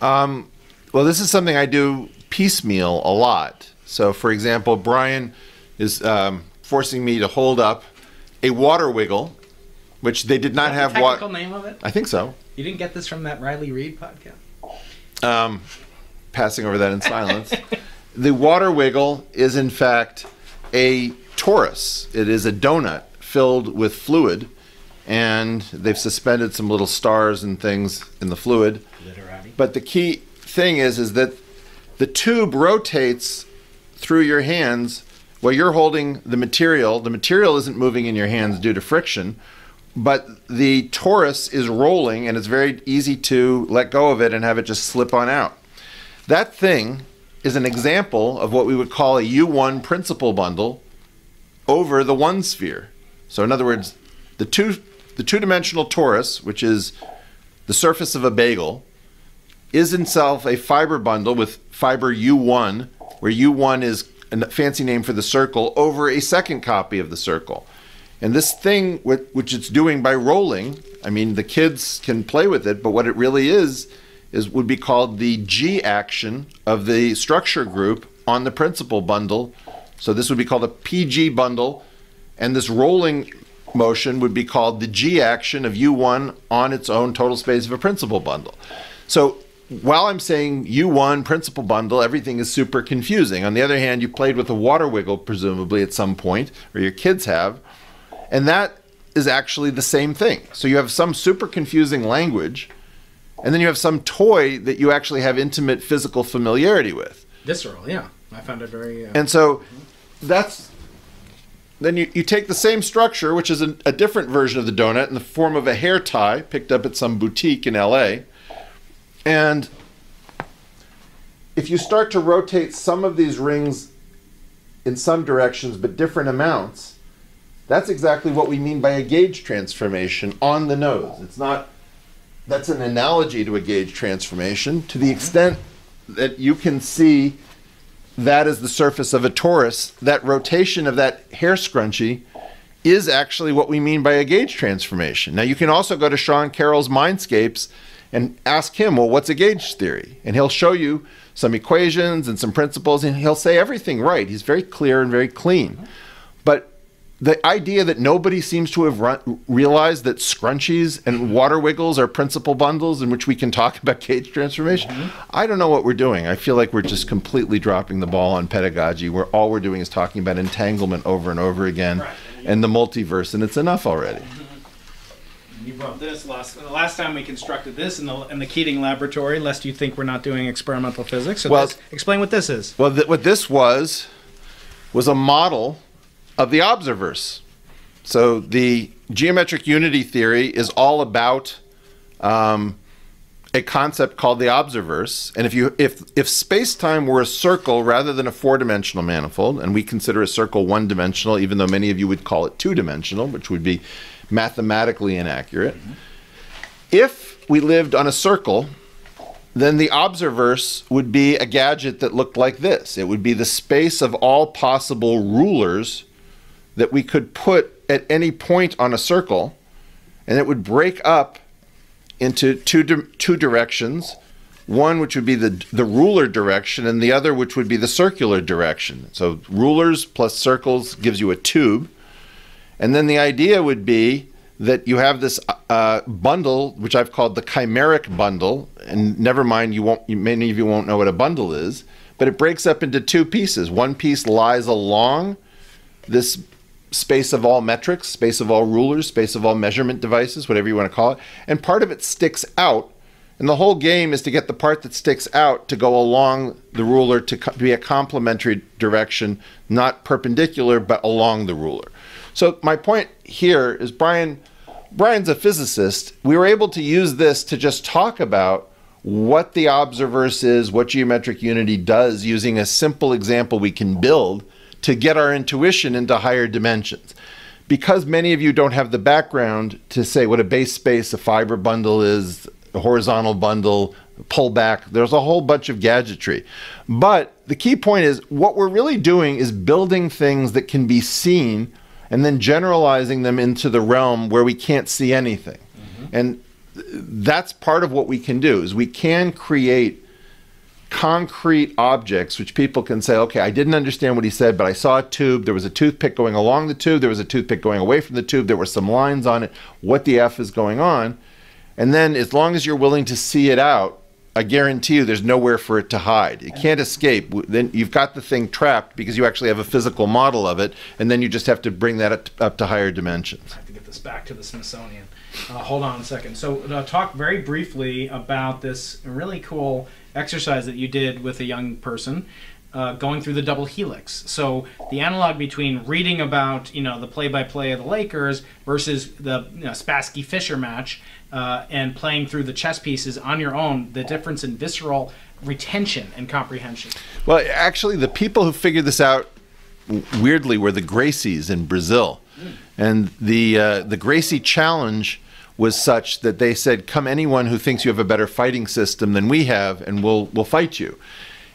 S3: Um, well, this is something I do piecemeal a lot. So, for example, Brian is um, forcing me to hold up a water wiggle, which they did not have.
S2: The technical wa- name of it?
S3: I think so.
S2: You didn't get this from that Riley Reid podcast.
S3: Um, passing over that in silence. the water wiggle is in fact a torus. It is a donut filled with fluid, and they've suspended some little stars and things in the fluid.
S2: Literati.
S3: But the key thing is, is that the tube rotates through your hands well, you're holding the material. The material isn't moving in your hands due to friction, but the torus is rolling, and it's very easy to let go of it and have it just slip on out. That thing is an example of what we would call a U1 principal bundle over the one sphere. So, in other words, the two the two-dimensional torus, which is the surface of a bagel, is itself a fiber bundle with fiber U1, where U1 is a fancy name for the circle over a second copy of the circle. And this thing, which it's doing by rolling, I mean, the kids can play with it, but what it really is, is would be called the G action of the structure group on the principal bundle. So this would be called a PG bundle, and this rolling motion would be called the G action of U1 on its own total space of a principal bundle. So while I'm saying U1 principal bundle, everything is super confusing. On the other hand, you played with a water wiggle, presumably at some point, or your kids have, and that is actually the same thing. So you have some super confusing language, and then you have some toy that you actually have intimate physical familiarity with.
S2: Visceral, yeah. I found it very. Uh,
S3: and so that's. Then you, you take the same structure, which is a, a different version of the donut in the form of a hair tie picked up at some boutique in LA and if you start to rotate some of these rings in some directions but different amounts, that's exactly what we mean by a gauge transformation on the nose. It's not, that's an analogy to a gauge transformation to the mm-hmm. extent that you can see that is the surface of a torus, that rotation of that hair scrunchie is actually what we mean by a gauge transformation. Now, you can also go to Sean Carroll's Mindscapes and ask him, well, what's a gauge theory? And he'll show you some equations and some principles, and he'll say everything right. He's very clear and very clean. But the idea that nobody seems to have run, realized that scrunchies and water wiggles are principal bundles in which we can talk about gauge transformation. Mm-hmm. I don't know what we're doing. I feel like we're just completely dropping the ball on pedagogy, where all we're doing is talking about entanglement over and over again and the multiverse, and it's enough already. Mm-hmm.
S2: You brought this last the last time we constructed this in the in the Keating laboratory, lest you think we're not doing experimental physics. So
S3: Well-
S2: explain what this is.
S3: Well, th- what this was was a model of the observerse. So the geometric unity theory is all about um, a concept called the observerse. And if you if if space time were a circle rather than a four dimensional manifold, and we consider a circle one dimensional, even though many of you would call it two dimensional, which would be mathematically inaccurate. If we lived on a circle, then the observerse would be a gadget that looked like this. It would be the space of all possible rulers that we could put at any point on a circle, and it would break up into two di- two directions. One which would be the the ruler direction, and the other which would be the circular direction. So rulers plus circles gives you a tube, and then the idea would be that you have this uh, bundle, which I've called the chimeric bundle, and never mind, you won't. You, many of you won't know what a bundle is, but it breaks up into two pieces. One piece lies along this space of all metrics, space of all rulers, space of all measurement devices, whatever you want to call it, and part of it sticks out. And the whole game is to get the part that sticks out to go along the ruler to co- be a complementary direction, not perpendicular, but along the ruler. So my point here is Brian Brian's a physicist. We were able to use this to just talk about what the observerse is, what geometric unity does using a simple example we can build to get our intuition into higher dimensions. Because many of you don't have the background to say what a base space, a fiber bundle is, a horizontal bundle, pullback. there's a whole bunch of gadgetry. But the key point is what we're really doing is building things that can be seen and then generalizing them into the realm where we can't see anything. Mm-hmm. And that's part of what we can do is we can create concrete objects which people can say okay i didn't understand what he said but i saw a tube. There was a toothpick going along the tube. There was a toothpick going away from the tube. There were some lines on it. What the f is going on? And then as long as you're willing to see it out i guarantee you there's nowhere for it to hide it can't escape then you've got the thing trapped because you actually have a physical model of it and then you just have to bring that up, to higher dimensions
S2: I have to get this back to the Smithsonian. Uh, hold on a second. So, uh, talk very briefly about this really cool exercise that you did with a young person. Uh, going through the double helix. So the analog between reading about you know the play-by-play of the Lakers versus the you know, Spassky Fisher match uh, and playing through the chess pieces on your own, the difference in visceral retention and comprehension.
S3: Well, actually, the people who figured this out weirdly were the Gracies in Brazil, and the uh, the Gracie challenge was such that they said, "Come, anyone who thinks you have a better fighting system than we have, and we'll we'll fight you."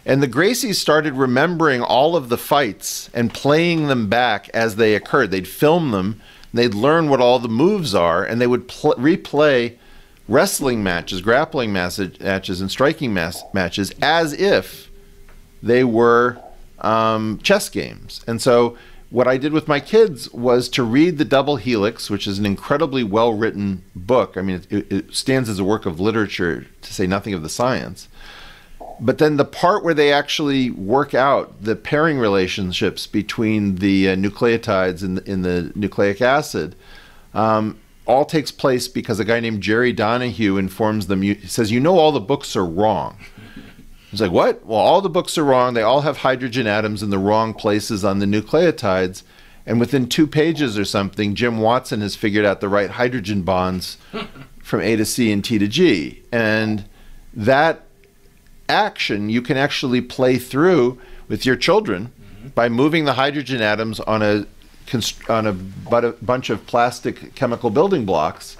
S3: And the Gracies started remembering all of the fights and playing them back as they occurred. They'd film them, they'd learn what all the moves are, and they would pl- replay wrestling matches, grappling mas- matches, and striking matches as if they were um, chess games. And so, what I did with my kids was to read The Double Helix, which is an incredibly well written book. I mean, it, it stands as a work of literature, to say nothing of the science. But then the part where they actually work out the pairing relationships between the uh, nucleotides in the, in the nucleic acid um, all takes place because a guy named Jerry Donohue informs them. He says, "You know, all the books are wrong." He's like, "What? Well, all the books are wrong. They all have hydrogen atoms in the wrong places on the nucleotides." And within two pages or something, Jim Watson has figured out the right hydrogen bonds from A to C and T to G. And that action you can actually play through with your children by moving the hydrogen atoms on a on a, but a bunch of plastic chemical building blocks,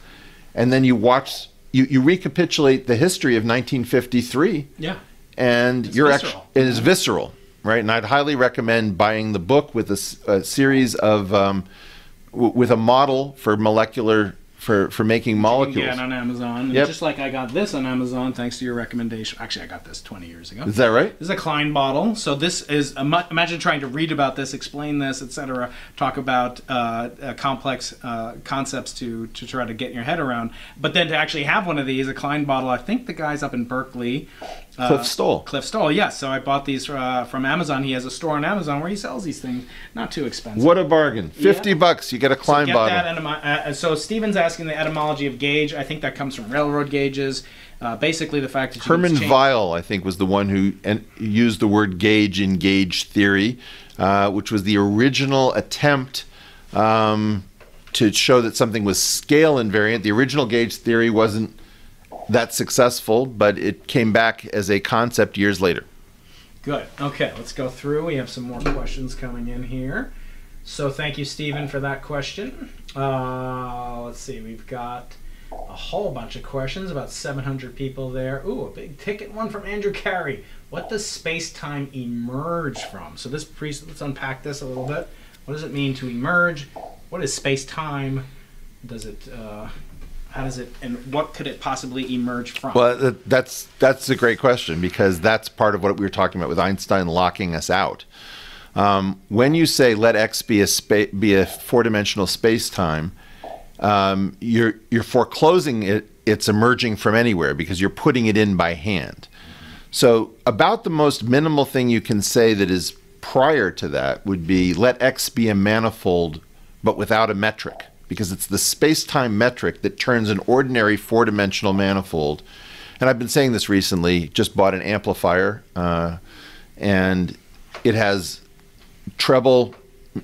S3: and then you watch you, you recapitulate the history of 1953
S2: Yeah.
S3: and
S2: It's
S3: you're actually it is visceral, right? And I'd highly recommend buying the book with a series of um, w- with a model for molecular for for making molecules.
S2: can get on Amazon.
S3: Yep.
S2: Just like I got this on Amazon thanks to your recommendation. Actually, I got this 20 years ago.
S3: Is that right?
S2: This is a Klein bottle. So this is imagine trying to read about this, explain this, etc. Talk about uh, uh, complex uh, concepts to to try to get your head around. But then to actually have one of these, a Klein bottle. I think the guy's up in Berkeley. Uh,
S3: Cliff Stoll.
S2: Cliff Stoll, yes. So I bought these uh, from Amazon. He has a store on Amazon where he sells these things. Not too expensive.
S3: What a bargain! Fifty
S2: Yeah.
S3: bucks, you get a Klein
S2: Get
S3: bottle.
S2: etymo- uh, so Steven's asking the etymology of gauge. I think that comes from railroad gauges. Uh, basically, the fact that you Hermann
S3: Weyl, I think, was the one who en- used the word gauge in gauge theory, uh, which was the original attempt um, to show that something was scale invariant. The original gauge theory wasn't that successful, but it came back as a concept years later.
S2: Good. Okay, let's go through. We have some more questions coming in here. So thank you, Stephen, for that question. Uh, let's see. We've got a whole bunch of questions. About 700 people there. Ooh, a big ticket one from Andrew Carey. What does space-time emerge from? So this pre- let's unpack this a little bit. What does it mean to emerge? What is space-time? Does it? Uh, how does it? And what could it possibly emerge from?
S3: Well, that's that's a great question because that's part of what we were talking about with Einstein locking us out. Um, when you say let X be a spa- be a four-dimensional space-time, um, you're you're foreclosing it. It's emerging from anywhere because you're putting it in by hand. So about the most minimal thing you can say that is prior to that would be let X be a manifold, but without a metric, because it's the space-time metric that turns an ordinary four-dimensional manifold. And I've been saying this recently. Just bought an amplifier, uh, and it has treble,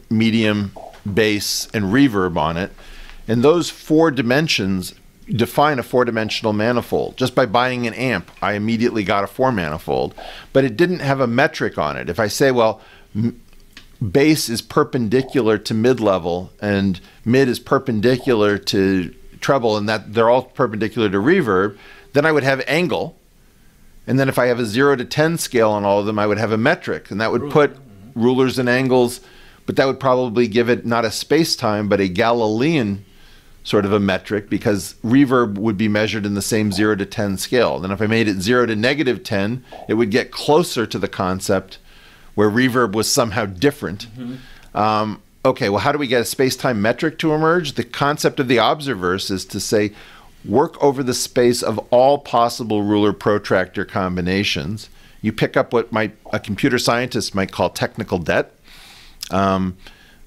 S3: medium, bass, and reverb on it. And those four dimensions define a four dimensional manifold. Just by buying an amp, I immediately got a four manifold, but it didn't have a metric on it. If I say, well, m- bass is perpendicular to mid level and mid is perpendicular to treble, and that they're all perpendicular to reverb, then I would have angle. And then if I have a zero to 10 scale on all of them, I would have a metric, and that would put mm-hmm. rulers and angles, but that would probably give it not a space time, but a Galilean sort of a metric because reverb would be measured in the same 0 to 10 scale. Then if I made it 0 to negative 10, it would get closer to the concept where reverb was somehow different. Um, okay, well, how do we get a space time metric to emerge? The concept of the observerse is to say, work over the space of all possible ruler protractor combinations. You pick up what might a computer scientist might call technical debt. Um,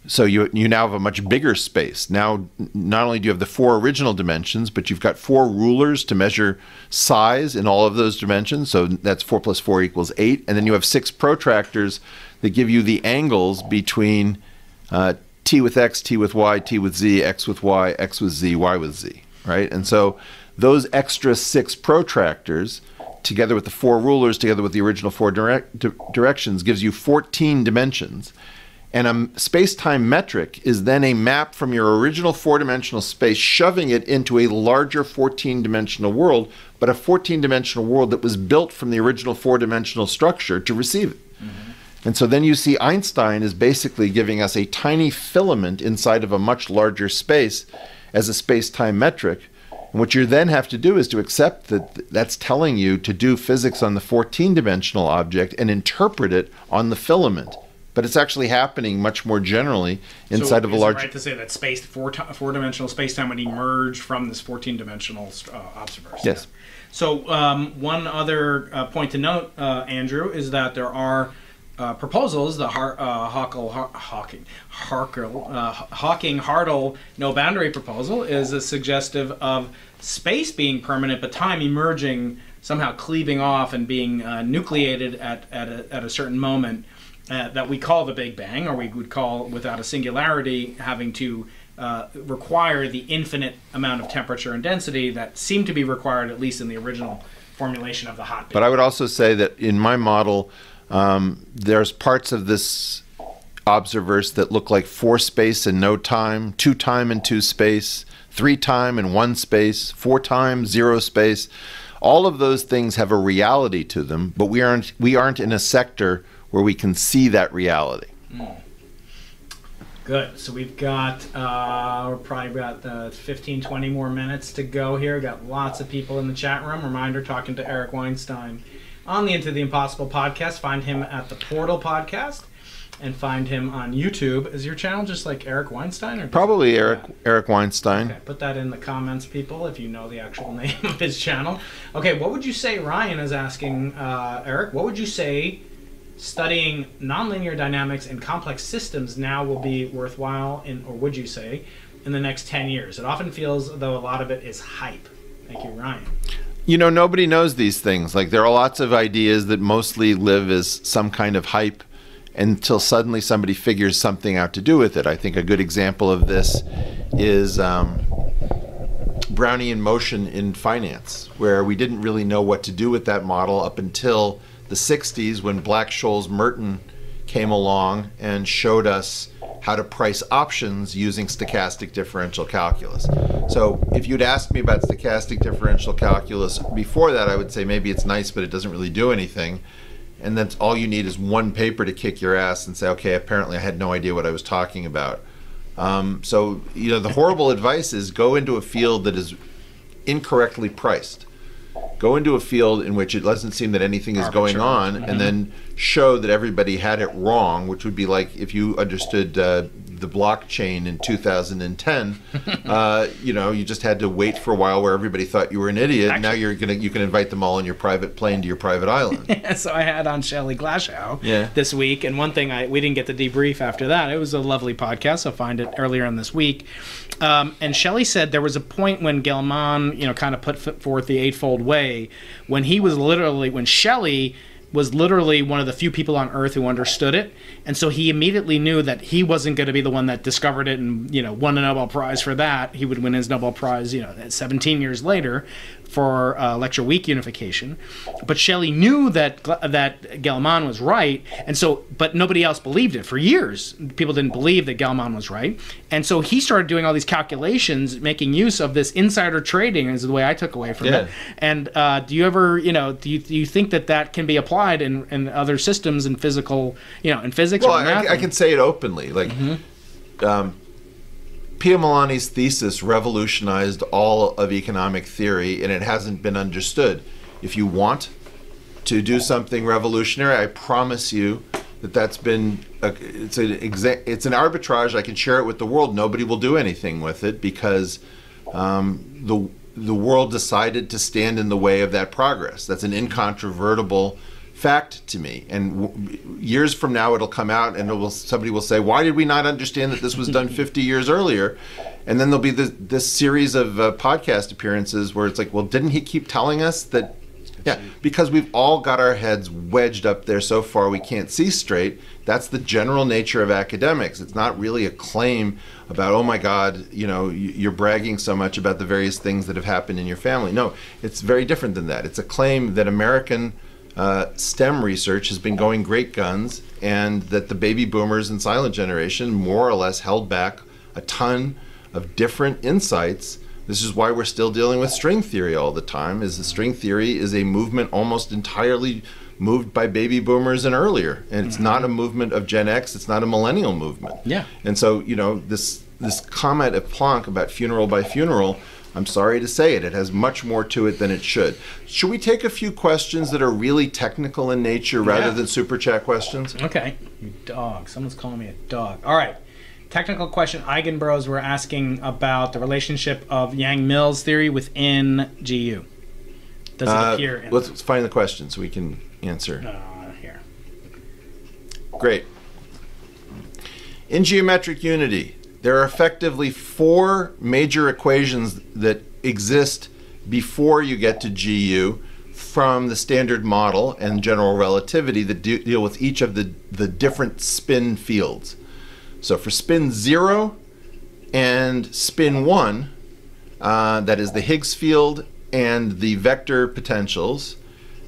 S3: so you you now have a much bigger space. Now, not only do you have the four original dimensions, but you've got four rulers to measure size in all of those dimensions. So that's four plus four equals eight, and then you have six protractors that give you the angles between uh, t with x, t with y, t with z, x with y, x with z, y with z. Right, and so those extra six protractors together with the four rulers, together with the original four direct, di- directions, gives you 14 dimensions. And a space time metric is then a map from your original four dimensional space, shoving it into a larger 14 dimensional world, but a 14 dimensional world that was built from the original four dimensional structure to receive it. Mm-hmm. And so then you see Einstein is basically giving us a tiny filament inside of a much larger space as a space time metric. And what you then have to do is to accept that that's telling you to do physics on the 14 dimensional object and interpret it on the filament. But it's actually happening much more generally inside
S2: so
S3: of a
S2: is it
S3: large.
S2: right to say that space four ti four dimensional space time would emerge from this fourteen dimensional uh.
S3: Yes.
S2: So um, one other uh, point to note, uh, Andrew, is that there are uh, proposals. The Har- uh, Har- Hawking, Harkel, uh, Hawking Hartle no boundary proposal is a suggestive of space being permanent, but time emerging somehow cleaving off and being uh, nucleated at at a, at a certain moment. Uh, that we call the Big Bang, or we would call, without a singularity, having to uh, require the infinite amount of temperature and density that seemed to be required, at least in the original formulation of the hot. Big
S3: But I would also say that in my model, um, there's parts of this observerse that look like four space and no time, two time and two space, three time and one space, four time, zero space. All of those things have a reality to them, but we aren't we aren't in a sector where we can see that reality.
S2: Good. So we've got uh, we're probably about uh, 15, 20 more minutes to go here. We've got lots of people in the chat room. Reminder: talking to Eric Weinstein on the Into the Impossible podcast. Find him at the Portal podcast, and find him on YouTube. Is your channel just like Eric Weinstein or
S3: Probably Eric Eric Weinstein.
S2: Okay, put that in the comments, people, if you know the actual name of his channel. Okay, what would you say? Ryan is asking uh, Eric. What would you say? Studying nonlinear dynamics and complex systems now will be worthwhile, in, or would you say, in the next ten years? It often feels though a lot of it is hype. Thank you, Ryan.
S3: You know, nobody knows these things. Like there are lots of ideas that mostly live as some kind of hype until suddenly somebody figures something out to do with it. I think a good example of this is um, Brownian motion in finance, where we didn't really know what to do with that model up until the 60s when Black Scholes Merton came along and showed us how to price options using stochastic differential calculus. So, if you'd asked me about stochastic differential calculus before that, I would say maybe it's nice, but it doesn't really do anything. And then all you need is one paper to kick your ass and say, okay, apparently I had no idea what I was talking about. Um, so, you know, the horrible advice is go into a field that is incorrectly priced. Go into a field in which it doesn't seem that anything is going on, and then mm-hmm. Show that everybody had it wrong, which would be like if you understood uh, the blockchain in 2010. uh, you know, you just had to wait for a while where everybody thought you were an idiot. now you're gonna you can invite them all on your private plane to your private island.
S2: so I had on Shelley Glashow
S3: Yeah.
S2: this week, and one thing I we didn't get to debrief after that. It was a lovely podcast. I'll find it earlier in this week. Um, and Shelley said there was a point when Gell-Mann, you know, kind of put forth the Eightfold Way, when he was literally when Shelley was literally one of the few people on earth who understood it. And so he immediately knew that he wasn't going to be the one that discovered it and you know won a nobel prize for that. He would win his nobel prize you know 17 years later for uh, electroweak unification but shelley knew that that Gell-Mann was right and so but nobody else believed it for years people didn't believe that Gell-Mann was right and so he started doing all these calculations making use of this insider trading is the way i took away from
S3: Yeah.
S2: it and uh, do you ever, you know, do you, do you think that that can be applied in, in other systems in physical, you know, in physics
S3: well,
S2: or?
S3: I, I can say it openly. Like, um, Pia Malani's thesis revolutionized all of economic theory, and it hasn't been understood. If you want to do something revolutionary, I promise you that that's been a, it's an exa- it's an arbitrage. I can share it with the world. Nobody will do anything with it because um, the the world decided to stand in the way of that progress. That's an incontrovertible fact to me. And w- years from now, it'll come out, and it will somebody will say, "Why did we not understand that this was done 50 years earlier?" And then there'll be this, this series of uh, podcast appearances where it's like, "Well, didn't he keep telling us that?" Yeah, because we've all got our heads wedged up there so far we can't see straight. That's the general nature of academics. It's not really a claim about, oh my God, you know, you're bragging so much about the various things that have happened in your family. No, it's very different than that. It's a claim that American uh, STEM research has been going great guns and that the baby boomers and silent generation more or less held back a ton of different insights this is why we're still dealing with string theory all the time. Is the string theory is a movement almost entirely moved by baby boomers and earlier, and it's not a movement of Gen X. It's not a millennial movement.
S2: Yeah.
S3: And so you know this this comment of Planck about funeral by funeral. I'm sorry to say it. It has much more to it than it should. Should we take a few questions that are really technical in nature rather
S2: Yeah.
S3: than super chat questions?
S2: okay, you dog. Someone's calling me a dog. All right. Technical question. Eigenbros were asking about the relationship of Yang Mills theory within GU. Does it
S3: Uh,
S2: appear in
S3: let's find the question so we can answer.
S2: uh, here?
S3: Great. In geometric unity, there are effectively four major equations that exist before you get to GU from the standard model and general relativity that de- deal with each of the, the different spin fields. So for spin zero and spin one, uh, that is the Higgs field and the vector potentials,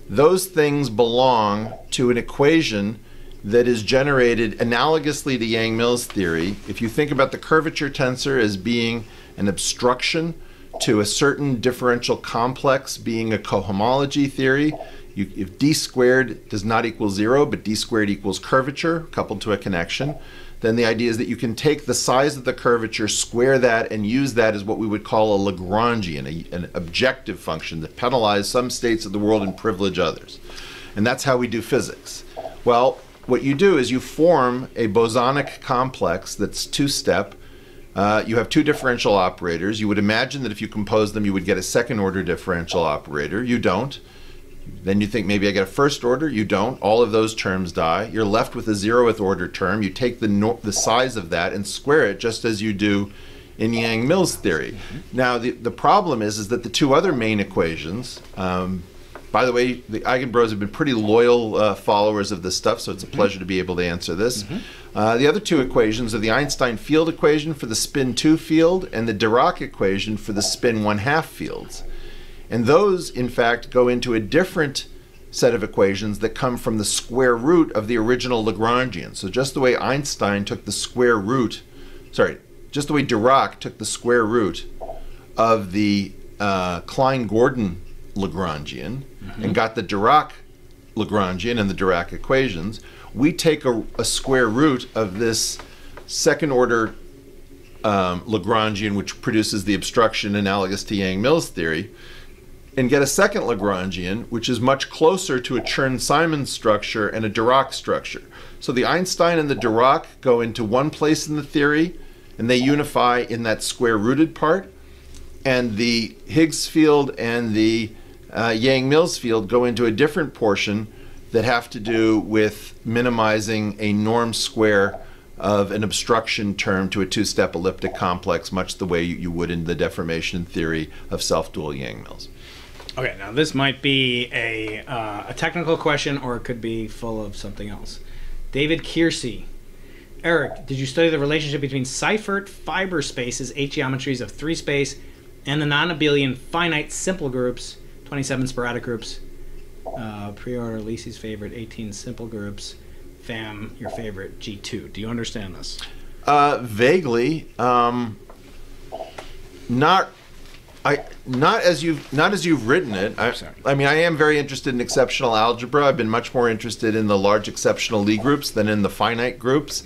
S3: those things belong to an equation that is generated analogously to Yang Mills theory. If you think about the curvature tensor as being an obstruction to a certain differential complex being a cohomology theory, You, if d squared does not equal zero, but d squared equals curvature coupled to a connection, then the idea is that you can take the size of the curvature, square that, and use that as what we would call a Lagrangian, a, an objective function that penalizes some states of the world and privilege others. And that's how we do physics. Well, what you do is you form a bosonic complex that's two step. Uh, you have two differential operators. You would imagine that if you compose them, you would get a second order differential operator. You don't. Then you think maybe I get a first order. You don't. All of those terms die. You're left with a zeroth order term. You take the no- the size of that and square it just as you do in Yang-Mills theory. Now the the problem is is that the two other main equations. Um, by the way, the Eigenbros have been pretty loyal uh, followers of this stuff, so it's a pleasure to be able to answer this. Uh, the other two equations are the Einstein field equation for the spin 2 field and the Dirac equation for the spin 1 half fields. And those, in fact, go into a different set of equations that come from the square root of the original Lagrangian. So just the way Einstein took the square root, sorry, just the way Dirac took the square root of the uh, Klein-Gordon Lagrangian and got the Dirac Lagrangian and the Dirac equations, we take a, a square root of this second order um, Lagrangian, which produces the obstruction analogous to Yang-Mills theory, and get a second Lagrangian, which is much closer to a Chern-Simons structure and a Dirac structure. So the Einstein and the Dirac go into one place in the theory, and they unify in that square-rooted part, and the Higgs field and the uh, Yang-Mills field go into a different portion that have to do with minimizing a norm square of an obstruction term to a two-step elliptic complex, much the way you, you would in the deformation theory of self-dual Yang-Mills.
S2: Okay, now this might be a uh, a technical question, or it could be full of something else. David Kiersey. Eric, did you study the relationship between Seifert fiber spaces, eight geometries of three space, and the non-abelian finite simple groups, 27 sporadic groups, uh, pre-order Lisi's favorite, 18 simple groups, FAM your favorite, G2. Do you understand this?
S3: Uh, vaguely, um, not. I not as you've not as you've written it. I, I mean, I am very interested in exceptional algebra. I've been much more interested in the large exceptional Lie groups than in the finite groups.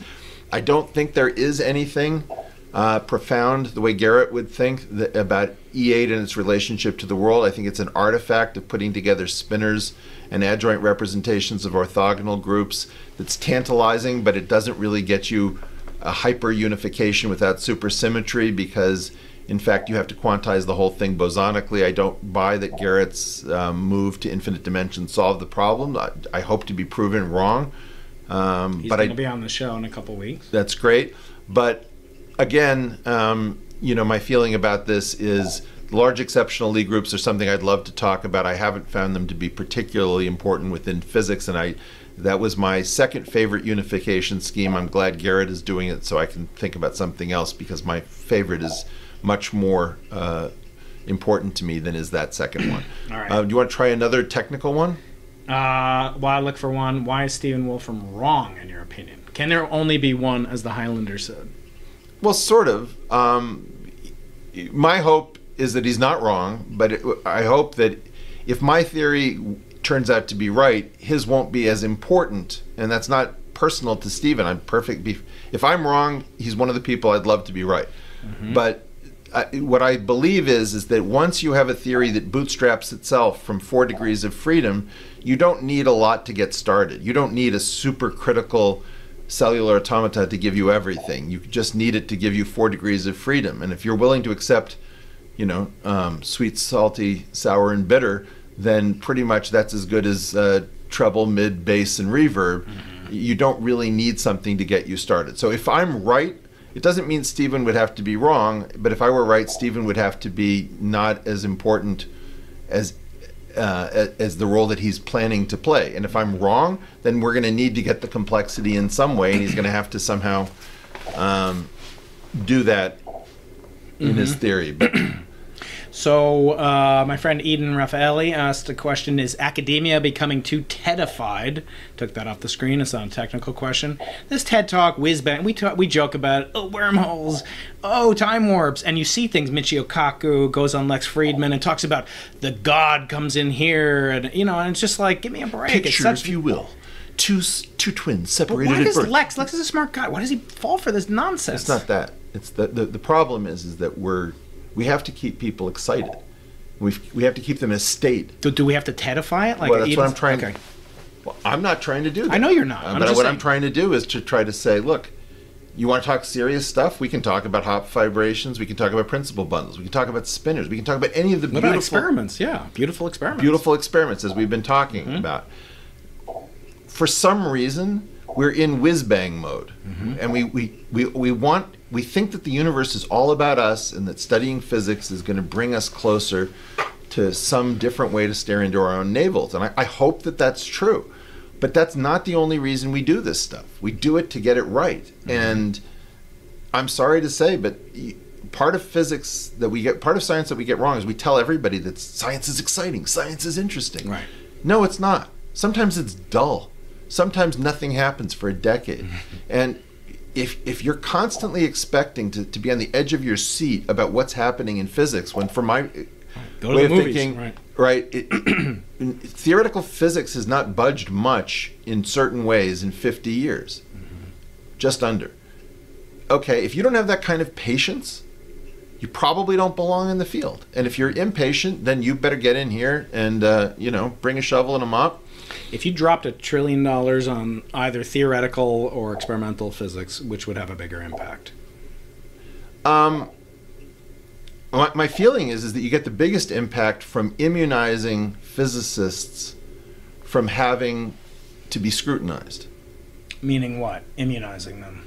S3: I don't think there is anything uh, profound the way Garrett would think that, about E8 and its relationship to the world. I think it's an artifact of putting together spinors and adjoint representations of orthogonal groups that's tantalizing, but it doesn't really get you a hyper unification without supersymmetry because in fact you have to quantize the whole thing bosonically i don't buy that garrett's um, move to infinite dimensions solved the problem i, I hope to be proven wrong um,
S2: He's
S3: but
S2: going to be on the show in a couple weeks.
S3: that's great. But again, um, you know, my feeling about this is large exceptional Lie groups are something I'd love to talk about. I haven't found them to be particularly important within physics, and I that was my second favorite unification scheme. I'm glad Garrett is doing it, so I can think about something else because my favorite is much more uh, important to me than is that second one.
S2: All right.
S3: Uh, do you want to try another technical one?
S2: Uh, while I look for one, why is Stephen Wolfram wrong in your opinion? Can there only be one, as the Highlander said?
S3: Well, sort of. Um, my hope is that he's not wrong, but it, I hope that if my theory turns out to be right, his won't be as important, and that's not personal to Stephen. I'm perfect. Be- if I'm wrong, he's one of the people I'd love to be right. Mm-hmm. But I, what I believe is is that once you have a theory that bootstraps itself from four degrees of freedom, you don't need a lot to get started. You don't need a super critical cellular automata to give you everything. You just need it to give you four degrees of freedom. And if you're willing to accept, you know, um, sweet, salty, sour, and bitter, then pretty much that's as good as uh, treble, mid, bass, and reverb. You don't really need something to get you started. So if I'm right, it doesn't mean Stephen would have to be wrong, but if I were right, Stephen would have to be not as important as uh, as the role that he's planning to play. And if I'm wrong, then we're going to need to get the complexity in some way, and he's going to have to somehow um, do that in his theory. But
S2: So, uh, my friend Eden Raffaelli asked a question Is academia becoming too TEDified? Took that off the screen. It's not a technical question. This TED Talk, whiz bang, we, talk, we joke about. Oh, wormholes. Oh, time warps. And you see things. Michio Kaku goes on Lex Fridman and talks about the God comes in here. And, you know, and it's just like, give me a break.
S3: Picture,
S2: such,
S3: if you will, two two twins separated
S2: but
S3: why
S2: does. Lex, Lex is a smart guy. Why does he fall for this nonsense?
S3: It's not that. It's the, the the problem is is that we're we have to keep people excited. We we have to keep them in a state.
S2: Do, do we have to TEDify it? Like
S3: Well, that's what I'm trying.
S2: Okay.
S3: Well, I'm not trying to do that.
S2: I know you're not.
S3: Uh, but what
S2: saying.
S3: I'm trying to do is to try to say, look, you want to talk serious stuff? We can talk about Hopf fibrations. We can talk about principal bundles. We can talk about spinors. We can talk about any of the
S2: What
S3: beautiful
S2: experiments? Yeah, beautiful experiments.
S3: beautiful experiments as we've been talking
S2: Mm-hmm.
S3: about. For some reason, we're in whiz bang mode,
S2: Mm-hmm.
S3: and we, we, we, we want we think that the universe is all about us, and that studying physics is going to bring us closer to some different way to stare into our own navels. And I, I hope that that's true, but that's not the only reason we do this stuff. We do it to get it right,
S2: Mm-hmm.
S3: and I'm sorry to say, but. y- Part of physics that we get, part of science that we get wrong is we tell everybody that science is exciting, science is interesting.
S2: Right.
S3: No, it's not. Sometimes it's dull. Sometimes nothing happens for a decade. and if if you're constantly expecting to, to be on the edge of your seat about what's happening in physics, when for my
S2: Go
S3: way of
S2: movies,
S3: thinking,
S2: right.
S3: right, it, theoretical physics has not budged much in certain ways in 50 years, just under. Okay, if you don't have that kind of patience, you probably don't belong in the field. And if you're impatient, then you better get in here and uh, you know bring a shovel and a mop.
S2: If you dropped a trillion dollars on either theoretical or experimental physics, which would have a bigger impact?
S3: Um, my, my feeling is is that you get the biggest impact from immunizing physicists from having to be scrutinized.
S2: Meaning what? Immunizing them.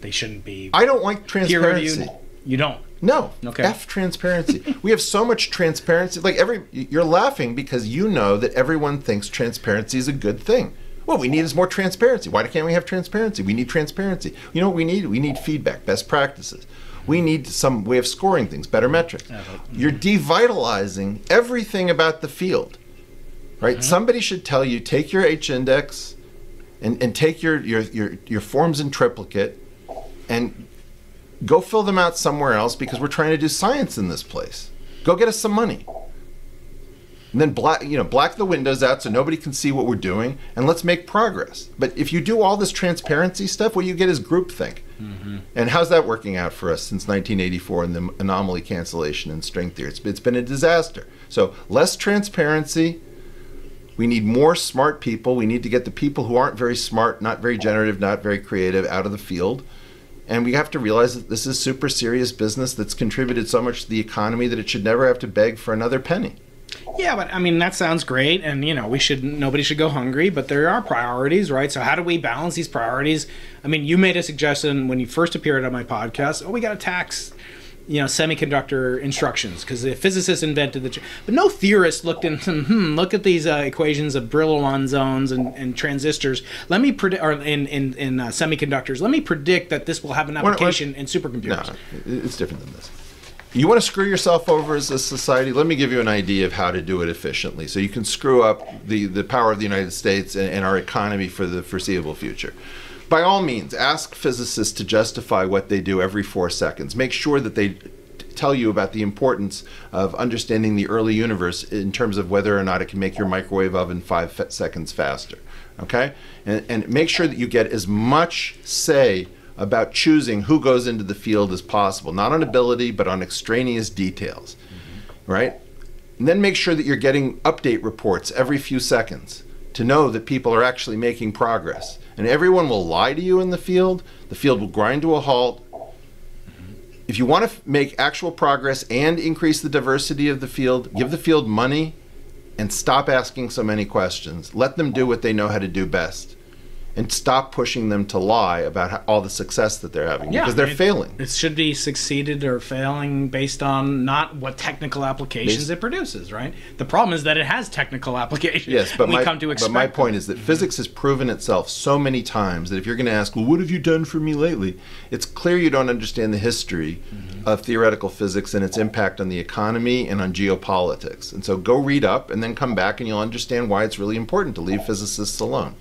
S2: They shouldn't be
S3: I don't like transparency.
S2: reviewed. You don't.
S3: No.
S2: Okay.
S3: F transparency. we have so much transparency. Like every you're laughing because you know that everyone thinks transparency is a good thing. What we need is more transparency. Why can't we have transparency? We need transparency. You know what we need? We need feedback, best practices. We need some way of scoring things, better metrics. You're mm. devitalizing everything about the field. Right? Mm-hmm. Somebody should tell you take your H index and, and take your, your, your, your forms in triplicate and go fill them out somewhere else because we're trying to do science in this place. Go get us some money. And then black, you know, black the windows out so nobody can see what we're doing, and let's make progress. But if you do all this transparency stuff, what you get is groupthink. Mm-hmm. And how's that working out for us since 1984 and the anomaly cancellation and string theory? It's, it's been a disaster. So less transparency. We need more smart people. We need to get the people who aren't very smart, not very generative, not very creative out of the field. And we have to realize that this is super serious business that's contributed so much to the economy that it should never have to beg for another penny.
S2: Yeah, but I mean that sounds great, and you know we should nobody should go hungry, but there are priorities, right? So how do we balance these priorities? I mean, you made a suggestion when you first appeared on my podcast. Oh, we got to tax, you know, semiconductor instructions because the physicists invented the, but no theorist looked into. Hmm, look at these uh, equations of Brillouin zones and, and transistors. Let me predict, or in in, in uh, semiconductors. Let me predict that this will have an application in supercomputers.
S3: No, it's different than this. You want to screw yourself over as a society? Let me give you an idea of how to do it efficiently so you can screw up the, the power of the United States and, and our economy for the foreseeable future. By all means, ask physicists to justify what they do every four seconds. Make sure that they tell you about the importance of understanding the early universe in terms of whether or not it can make your microwave oven five fe- seconds faster. Okay? And, and make sure that you get as much say about choosing who goes into the field as possible, not on ability, but on extraneous details, right? And then make sure that you're getting update reports every few seconds to know that people are actually making progress. And everyone will lie to you in the field, the field will grind to a halt. If you want to f- make actual progress and increase the diversity of the field, give the field money and stop asking so many questions. Let them do what they know how to do best and stop pushing them to lie about how, all the success that they're having
S2: Yeah,
S3: because they're
S2: it-
S3: failing.
S2: It should be succeeded or failing based on not what technical applications
S3: Based-
S2: it produces, right? The problem is that it has technical applications.
S3: Yes, but
S2: we
S3: my,
S2: come to
S3: but my point is that physics has proven itself so many times that if you're going to ask, well, what have you done for me lately? It's clear you don't understand the history
S2: Mm-hmm.
S3: of theoretical physics and its impact on the economy and on geopolitics. And so go read up and then come back and you'll understand why it's really important to leave physicists alone.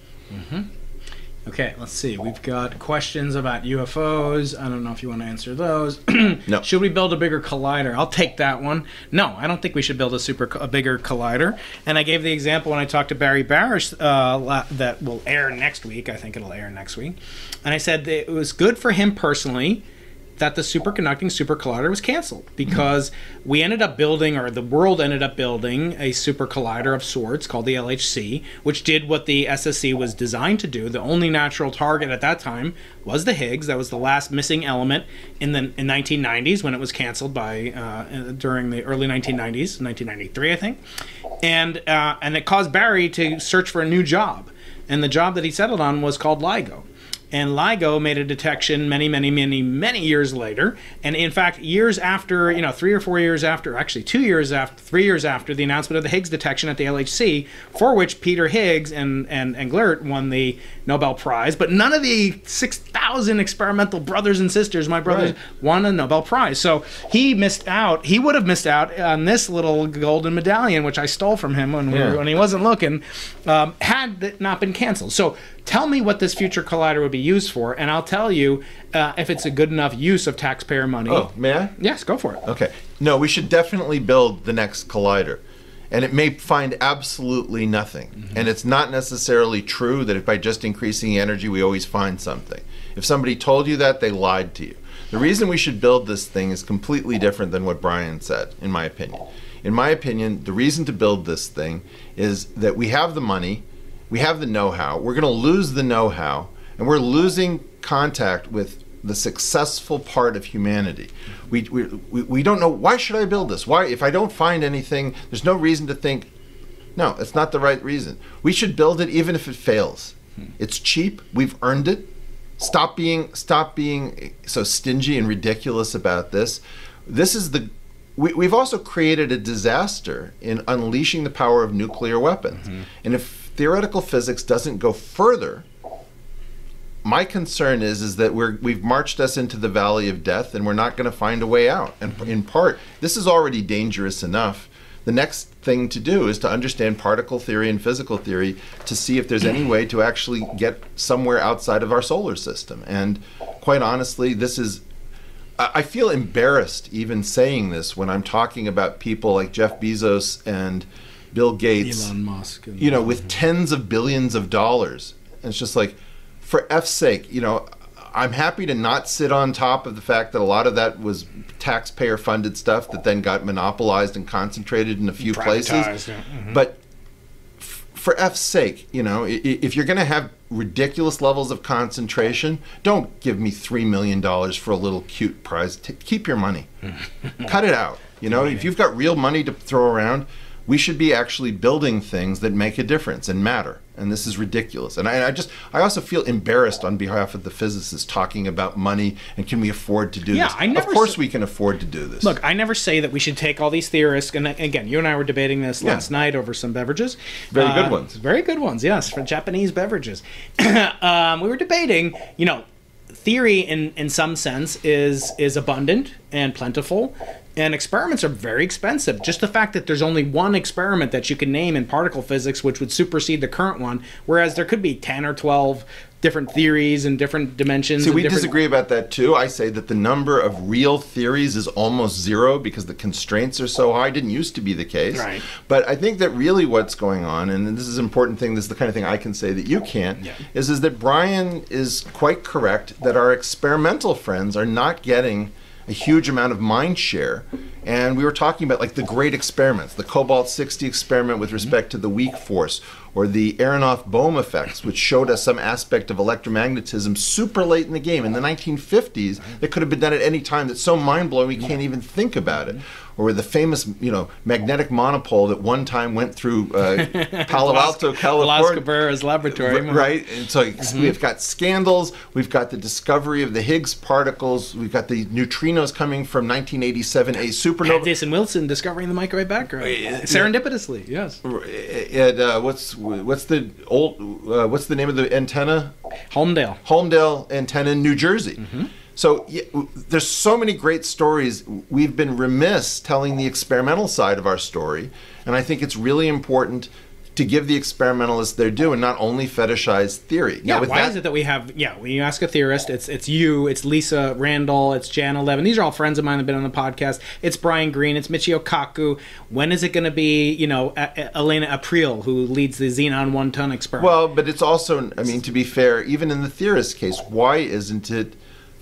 S2: Okay, let's see. We've got questions about UFOs. I don't know if you want to answer those.
S3: No.
S2: Should we build a bigger collider? I'll take that one. No, I don't think we should build a super a bigger collider. And I gave the example when I talked to Barry Barish uh, that will air next week. I think it'll air next week. And I said that it was good for him personally that the superconducting super collider was canceled because we ended up building, or the world ended up building, a super collider of sorts called the LHC, which did what the SSC was designed to do. The only natural target at that time was the Higgs. That was the last missing element in the in 1990s when it was canceled by uh, during the early 1990s, 1993, I think, and uh, and it caused Barry to search for a new job, and the job that he settled on was called LIGO. And LIGO made a detection many, many, many, many years later. And in fact, years after, you know, three or four years after, actually two years after, three years after the announcement of the Higgs detection at the LHC, for which Peter Higgs and, and, and Glert won the Nobel Prize. But none of the 6,000 experimental brothers and sisters, my brothers,
S3: Right.
S2: won a Nobel Prize. So he missed out. He would have missed out on this little golden medallion, which I stole from him when, we
S3: Yeah.
S2: were, when he wasn't looking, um, had it not been canceled. So tell me what this future collider would be used for, and I'll tell you uh, if it's a good enough use of taxpayer money.
S3: Oh, may I?
S2: Yes, go for it.
S3: Okay. No, we should definitely build the next collider. And it may find absolutely nothing. And it's not necessarily true that if by just increasing energy we always find something. If somebody told you that, they lied to you. The reason we should build this thing is completely different than what Brian said, in my opinion. In my opinion, the reason to build this thing is that we have the money, we have the know how, we're going to lose the know how, and we're losing contact with the successful part of humanity. We, we, we, don't know why should I build this? Why if I don't find anything, there's no reason to think no, it's not the right reason. We should build it even if it fails. Hmm. It's cheap, we've earned it. Stop being stop being so stingy and ridiculous about this. This is the we, we've also created a disaster in unleashing the power of nuclear weapons. Mm-hmm. And if theoretical physics doesn't go further, my concern is is that we're we've marched us into the valley of death and we're not going to find a way out and in part this is already dangerous enough the next thing to do is to understand particle theory and physical theory to see if there's any way to actually get somewhere outside of our solar system and quite honestly this is I feel embarrassed even saying this when I'm talking about people like Jeff Bezos and Bill Gates
S2: Elon Musk. And,
S3: you know, with tens of billions of dollars. And it's just like, for F's sake, you know, I'm happy to not sit on top of the fact that a lot of that was taxpayer funded stuff that then got monopolized and concentrated in a few places.
S2: Yeah. Mhm.
S3: But f- for F's sake, you know, if you're going to have ridiculous levels of concentration, don't give me $3 million for a little cute prize. T- keep your money. Cut it out. You know, if you've got real money to throw around, we should be actually building things that make a difference and matter. And this is ridiculous. And I, I just, I also feel embarrassed on behalf of the physicists talking about money and can we afford to do
S2: Yeah,
S3: this?
S2: I never
S3: of course,
S2: said-
S3: we can afford to do this.
S2: Look, I never say that we should take all these theorists, and again, you and I were debating this
S3: Yeah.
S2: last night over some beverages.
S3: Very good
S2: Uh,
S3: ones.
S2: Very good ones, yes, for Japanese beverages. um, we were debating, you know, theory in in some sense is is abundant and plentiful and experiments are very expensive just the fact that there's only one experiment that you can name in particle physics which would supersede the current one whereas there could be 10 or 12 different theories and different dimensions
S3: See, we
S2: different-
S3: disagree about that too. I say that the number of real theories is almost zero because the constraints are so high. It didn't used to be the case.
S2: Right.
S3: But I think that really what's going on, and this is an important thing, this is the kind of thing I can say that you can't,
S2: Yeah.
S3: is, is that Brian is quite correct that our experimental friends are not getting a huge amount of mind share And we were talking about like the great experiments, the Cobalt 60 experiment with respect to the weak force, or the Aharonov-Bohm effects, which showed us some aspect of electromagnetism super late in the game in the 1950s that could have been done at any time that's so mind blowing we can't even think about it. Or the famous, you know, magnetic monopole that one time went through uh, Palo Alto, California.
S2: Cabrera's laboratory.
S3: Right, and so we've got scandals. We've got the discovery of the Higgs particles. We've got the neutrinos coming from 1987, a supernova.
S2: Jason Wilson discovering the microwave background.
S3: Yeah.
S2: Serendipitously, yes.
S3: And uh, what's what's the old uh, what's the name of the antenna?
S2: Holmdale.
S3: Holmdel antenna in New Jersey. So yeah, there's so many great stories. We've been remiss telling the experimental side of our story, and I think it's really important to give the experimentalists their due and not only fetishize theory.
S2: Yeah,
S3: Now,
S2: why
S3: that-
S2: is it that we have? Yeah, when you ask a theorist, it's it's you, it's Lisa Randall, it's Janna Levin. These are all friends of mine that've been on the podcast. It's Brian Greene, it's Michio Kaku. When is it going to be? You know, A- A- Elena Aprile, who leads the Xenon one ton experiment.
S3: Well, but it's also, I mean, to be fair, even in the theorist case, why isn't it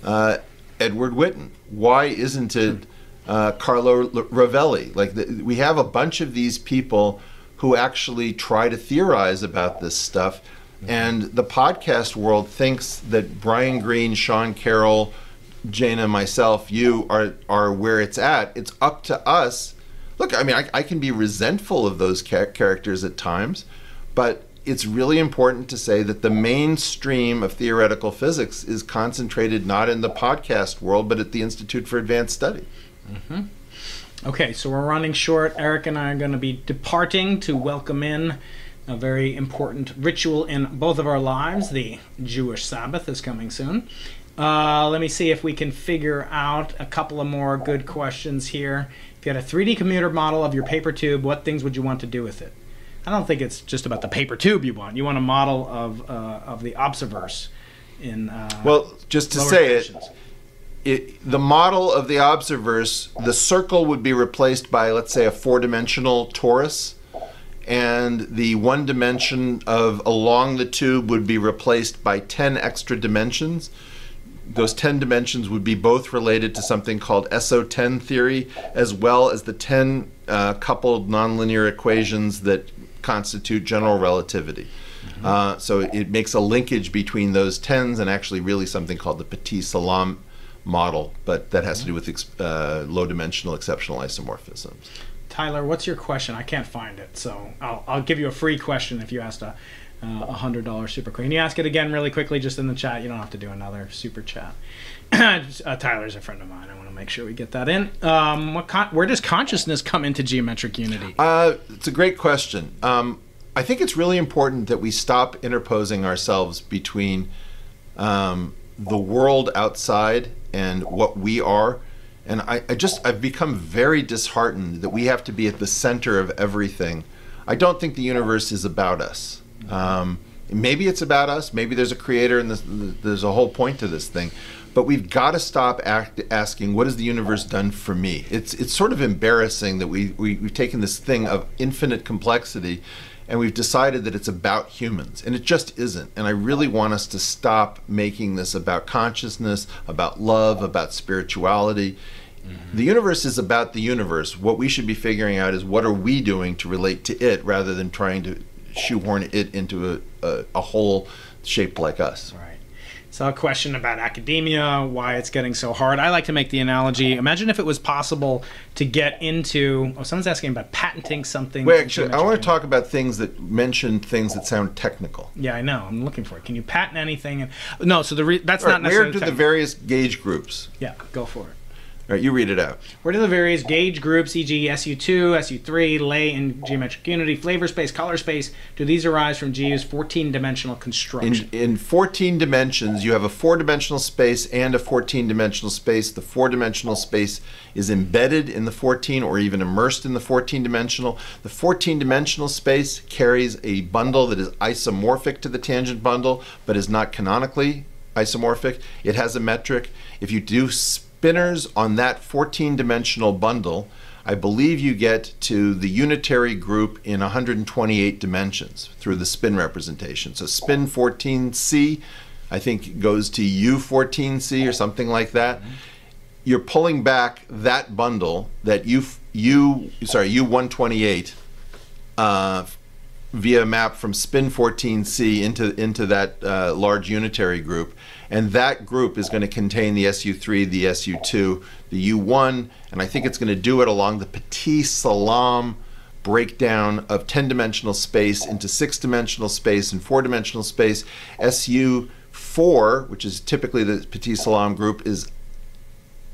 S3: uh, Edward Witten? Why isn't it uh, Carlo Rovelli? Like, the, we have a bunch of these people who actually try to theorize about this stuff. And the podcast world thinks that Brian Greene, Sean Carroll, Janna, myself, you are are where it's at. It's up to us. Look, I mean, I, I can be resentful of those cha- characters at times, but it's really important to say that the mainstream of theoretical physics is concentrated not in the podcast world, but at the Institute for Advanced Study.
S2: Okay, so we're running short. Eric and I are going to be departing to welcome in a very important ritual in both of our lives. The Jewish Sabbath is coming soon. Uh, let me see if we can figure out a couple of more good questions here. If you had a 3D commuter model of your paper tube, what things would you want to do with it? I don't think it's just about the paper tube you want. You want a model of uh, of the Observerse in uh,
S3: Well, just to say it, it, the model of the Observerse, the circle would be replaced by, let's say, a four-dimensional torus, and the one dimension of along the tube would be replaced by ten extra dimensions. Those ten dimensions would be both related to something called SO10 theory, as well as the ten uh, coupled nonlinear equations that constitute general relativity. Uh, so it makes a linkage between those tens and actually really something called the Pati-Salam model, but that has to do with ex- uh, low dimensional exceptional isomorphisms.
S2: Tyler, what's your question? I can't find it, so I'll, I'll give you a free question if you asked a uh, hundred dollar super quick. Can you ask it again really quickly, just in the chat? You don't have to do another super chat. uh, Tyler's a friend of mine. Make sure we get that in. Um, con- where does consciousness come into geometric unity?
S3: Uh, it's a great question. Um, I think it's really important that we stop interposing ourselves between um, the world outside and what we are. And I, I just, I've become very disheartened that we have to be at the center of everything. I don't think the universe is about us. Um, maybe it's about us. Maybe there's a creator and there's a whole point to this thing. But we've got to stop act, asking, what has the universe done for me? It's, it's sort of embarrassing that we, we, we've taken this thing of infinite complexity and we've decided that it's about humans. And it just isn't. And I really want us to stop making this about consciousness, about love, about spirituality. Mm-hmm. The universe is about the universe. What we should be figuring out is what are we doing to relate to it rather than trying to shoehorn it into a, a, a hole shaped like us.
S2: Right. So a question about academia, why it's getting so hard. I like to make the analogy. Imagine if it was possible to get into. Oh, someone's asking about patenting something.
S3: Wait, actually, I want to talk about things that mention things that sound technical.
S2: Yeah, I know. I'm looking for it. Can you patent anything? And, no. So the re- that's
S3: All
S2: not
S3: right, where do the various gauge groups?
S2: yeah, go for it.
S3: All right, you read it out.
S2: Where do the various gauge groups, e.g., SU2, SU3, lay in geometric unity, flavor space, color space, do these arise from GU's 14-dimensional construction?
S3: In, in 14 dimensions, you have a four dimensional space and a 14 dimensional space. The four dimensional space is embedded in the 14 or even immersed in the 14 dimensional. The 14 dimensional space carries a bundle that is isomorphic to the tangent bundle but is not canonically isomorphic. It has a metric. If you do spinors on that 14 dimensional bundle, I believe you get to the unitary group in 128 dimensions through the spin representation. So spin 14C, I think, goes to U14C or something like that. you're pulling back that bundle that you you sorry U one twenty eight uh, via map from spin 14C into into that uh, large unitary group, and that group is going to contain the SU3, the SU2, the U1, and I think it's going to do it along the Pati-Salam breakdown of 10-dimensional space into six-dimensional space and four-dimensional space. SU4, which is typically the Pati-Salam group, is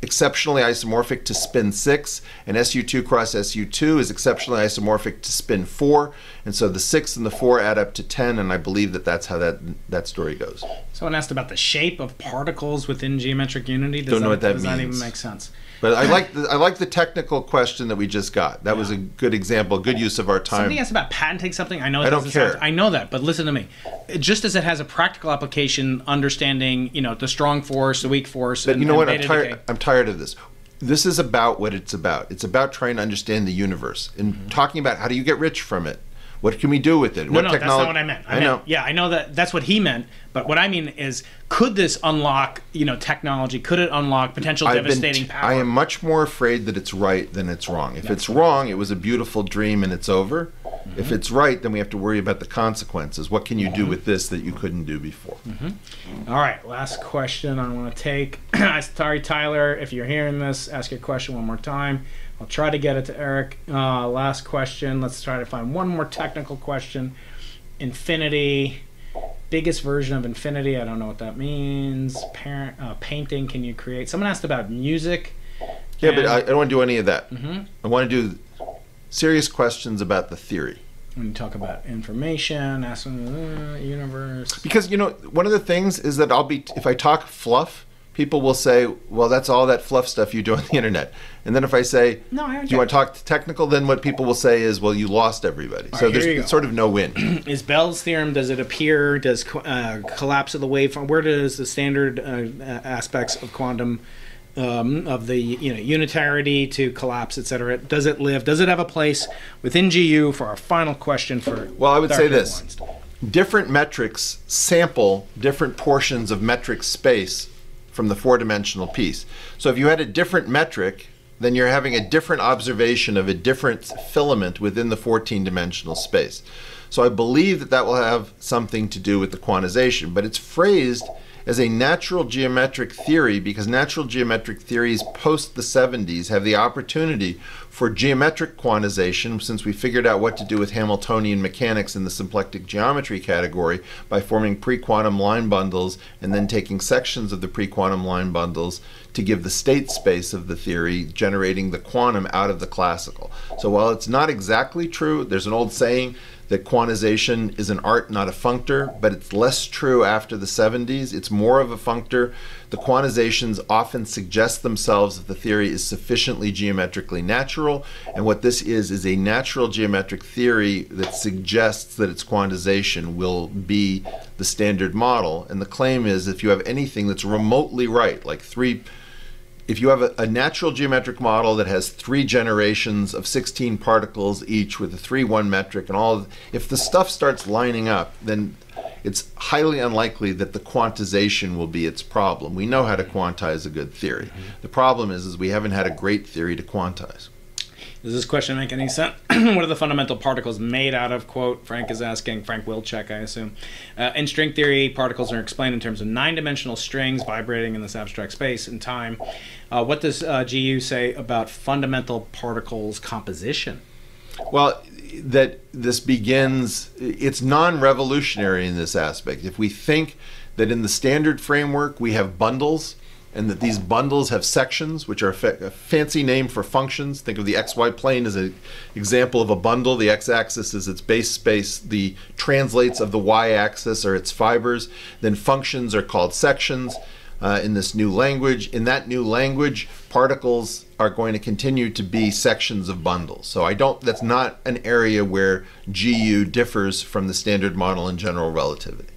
S3: exceptionally isomorphic to spin 6, and SU2 cross SU2 is exceptionally isomorphic to spin 4, and so the 6 and the 4 add up to 10, and I believe that that's how that that story goes.
S2: Someone asked about the shape of particles within geometric unity. Does
S3: Don't know what that
S2: does that even make sense?
S3: But I like the, I like the technical question that we just got. That was a good example, good use of our time.
S2: Somebody asked about patenting something. I know
S3: I don't
S2: doesn't sound-
S3: care.
S2: I know that, but listen to me. Just as it has a practical application, understanding you know the strong force, the weak force.
S3: But
S2: and,
S3: you know what? I'm tired.
S2: decay.
S3: I'm tired of this. This is about what it's about. It's about trying to understand the universe and mm-hmm. talking about how do you get rich from it. What can we do with it?
S2: No,
S3: what
S2: no, that's not what I meant. I,
S3: I,
S2: meant,
S3: know.
S2: Yeah, I know that that's what he meant. But what I mean is, could this unlock, you know, technology? Could it unlock potential
S3: I've been
S2: devastating
S3: t-
S2: power?
S3: I am much more afraid that it's right than it's wrong. If it's wrong, it was a beautiful dream and it's over.
S2: Mm-hmm.
S3: If it's right, then we have to worry about the consequences. What can you do with this that you couldn't do before?
S2: Mm-hmm. All right, last question I want to take. Sorry, Tyler, if you're hearing this, ask your question one more time. I'll try to get it to Eric. Uh, last question. Let's try to find one more technical question. Infinity, biggest version of Infinity. I don't know what that means. Parent uh, painting. Can you create? Someone asked about music.
S3: Yeah, but I, I don't want to do any of that.
S2: Mhm.
S3: I want to do serious questions about the theory.
S2: When you talk about information, asking uh, universe.
S3: Because you know, one of the things is that I'll be if I talk fluff, people will say, "Well, that's all that fluff stuff you do on the internet." And then if I say,
S2: No, I
S3: "Do you want to talk technical?" Then what people will say is, "Well, you lost everybody." so
S2: right,
S3: there's
S2: here you
S3: it's
S2: go.
S3: sort of no win.
S2: is Bell's theorem does it appear does uh, collapse of the waveform where does the standard uh, uh, aspects of quantum um, of the you know unitarity to collapse etc does it live does it have a place within GU for our final question for
S3: Well, I would say this.
S2: Weinstein.
S3: different metrics sample different portions of metric space from the four-dimensional piece. So if you had a different metric, then you're having a different observation of a different filament within the 14-dimensional space. So I believe that that will have something to do with the quantization, but it's phrased as a natural geometric theory because natural geometric theories post the 70s have the opportunity for geometric quantization since we figured out what to do with Hamiltonian mechanics in the symplectic geometry category by forming pre-quantum line bundles and then taking sections of the pre-quantum line bundles to give the state space of the theory generating the quantum out of the classical. So while it's not exactly true, there's an old saying that quantization is an art, not a functor, but it's less true after the 70s. It's more of a functor. The quantizations often suggest themselves that the theory is sufficiently geometrically natural, and what this is is a natural geometric theory that suggests that its quantization will be the standard model. And the claim is if you have anything that's remotely right, like three if you have a, a natural geometric model that has three generations of 16 particles each with a 3 1 metric and all, if the stuff starts lining up, then it's highly unlikely that the quantization will be its problem. We know how to quantize a good theory. Mm-hmm. The problem is, is we haven't had a great theory to quantize.
S2: Does this question make any sense? what are the fundamental particles made out of? Quote, Frank is asking, Frank Wilczek, I assume. Uh, in string theory, particles are explained in terms of nine dimensional strings vibrating in this abstract space and time. Uh, what does uh, GU say about fundamental particles composition?
S3: Well, that this begins, it's non revolutionary in this aspect. If we think that in the standard framework we have bundles, and that these bundles have sections, which are a, fa- a fancy name for functions. Think of the xy plane as an example of a bundle. The x-axis is its base space. The translates of the y-axis are its fibers. Then functions are called sections. Uh, in this new language, in that new language, particles are going to continue to be sections of bundles. So I don't. That's not an area where GU differs from the standard model in general relativity.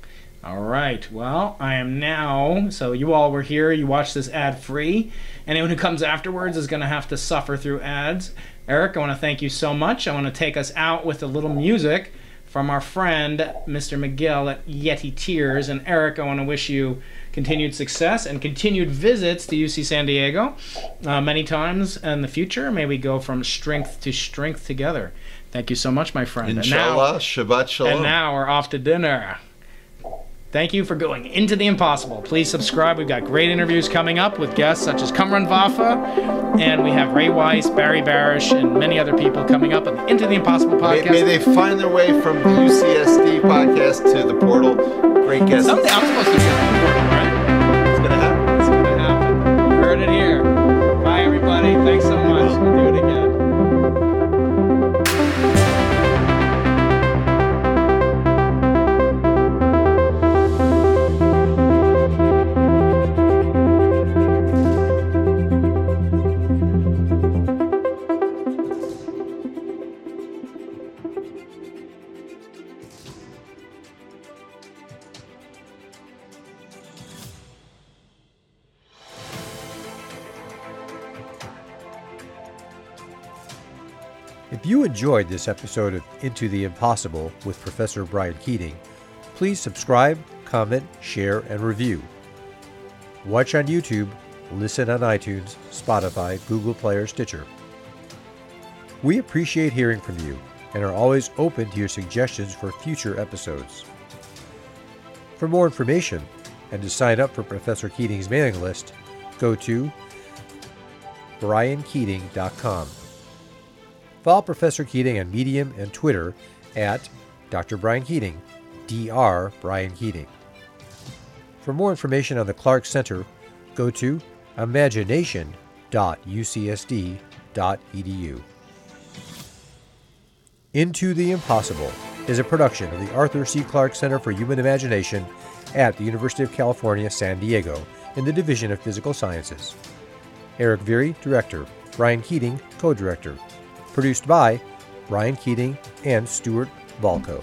S2: All right. Well, I am now. So you all were here. You watched this ad free. Anyone who comes afterwards is going to have to suffer through ads. Eric, I want to thank you so much. I want to take us out with a little music from our friend Mr. McGill at Yeti Tears. And Eric, I want to wish you continued success and continued visits to UC San Diego uh, many times in the future. May we go from strength to strength together. Thank you so much, my friend.
S3: Inshallah,
S2: and now,
S3: Shabbat Shalom.
S2: And now we're off to dinner. Thank you for going into the impossible. Please subscribe. We've got great interviews coming up with guests such as Cumrun Vafa, and we have Ray Weiss, Barry Barish, and many other people coming up on the Into the Impossible podcast.
S3: may they find their way from the UCSD podcast to the portal. Great guests.
S2: Someday I'm supposed to be on the board, right?
S3: It's gonna happen.
S2: It's gonna happen. You heard it here.
S4: Enjoyed this episode of Into the Impossible with Professor Brian Keating, please subscribe, comment, share, and review. Watch on YouTube, listen on iTunes, Spotify, Google Play, or Stitcher. We appreciate hearing from you and are always open to your suggestions for future episodes. For more information and to sign up for Professor Keating's mailing list, go to briankeating.com. Follow Professor Keating on Medium and Twitter at Dr. Brian Keating, Dr. Brian Keating. For more information on the Clarke Center, go to imagination.ucsd.edu. Into the Impossible is a production of the Arthur C. Clarke Center for Human Imagination at the University of California, San Diego, in the Division of Physical Sciences. Erik Viirre, Director, Brian Keating, Co Director. Produced by Brian Keating and Stuart Valco.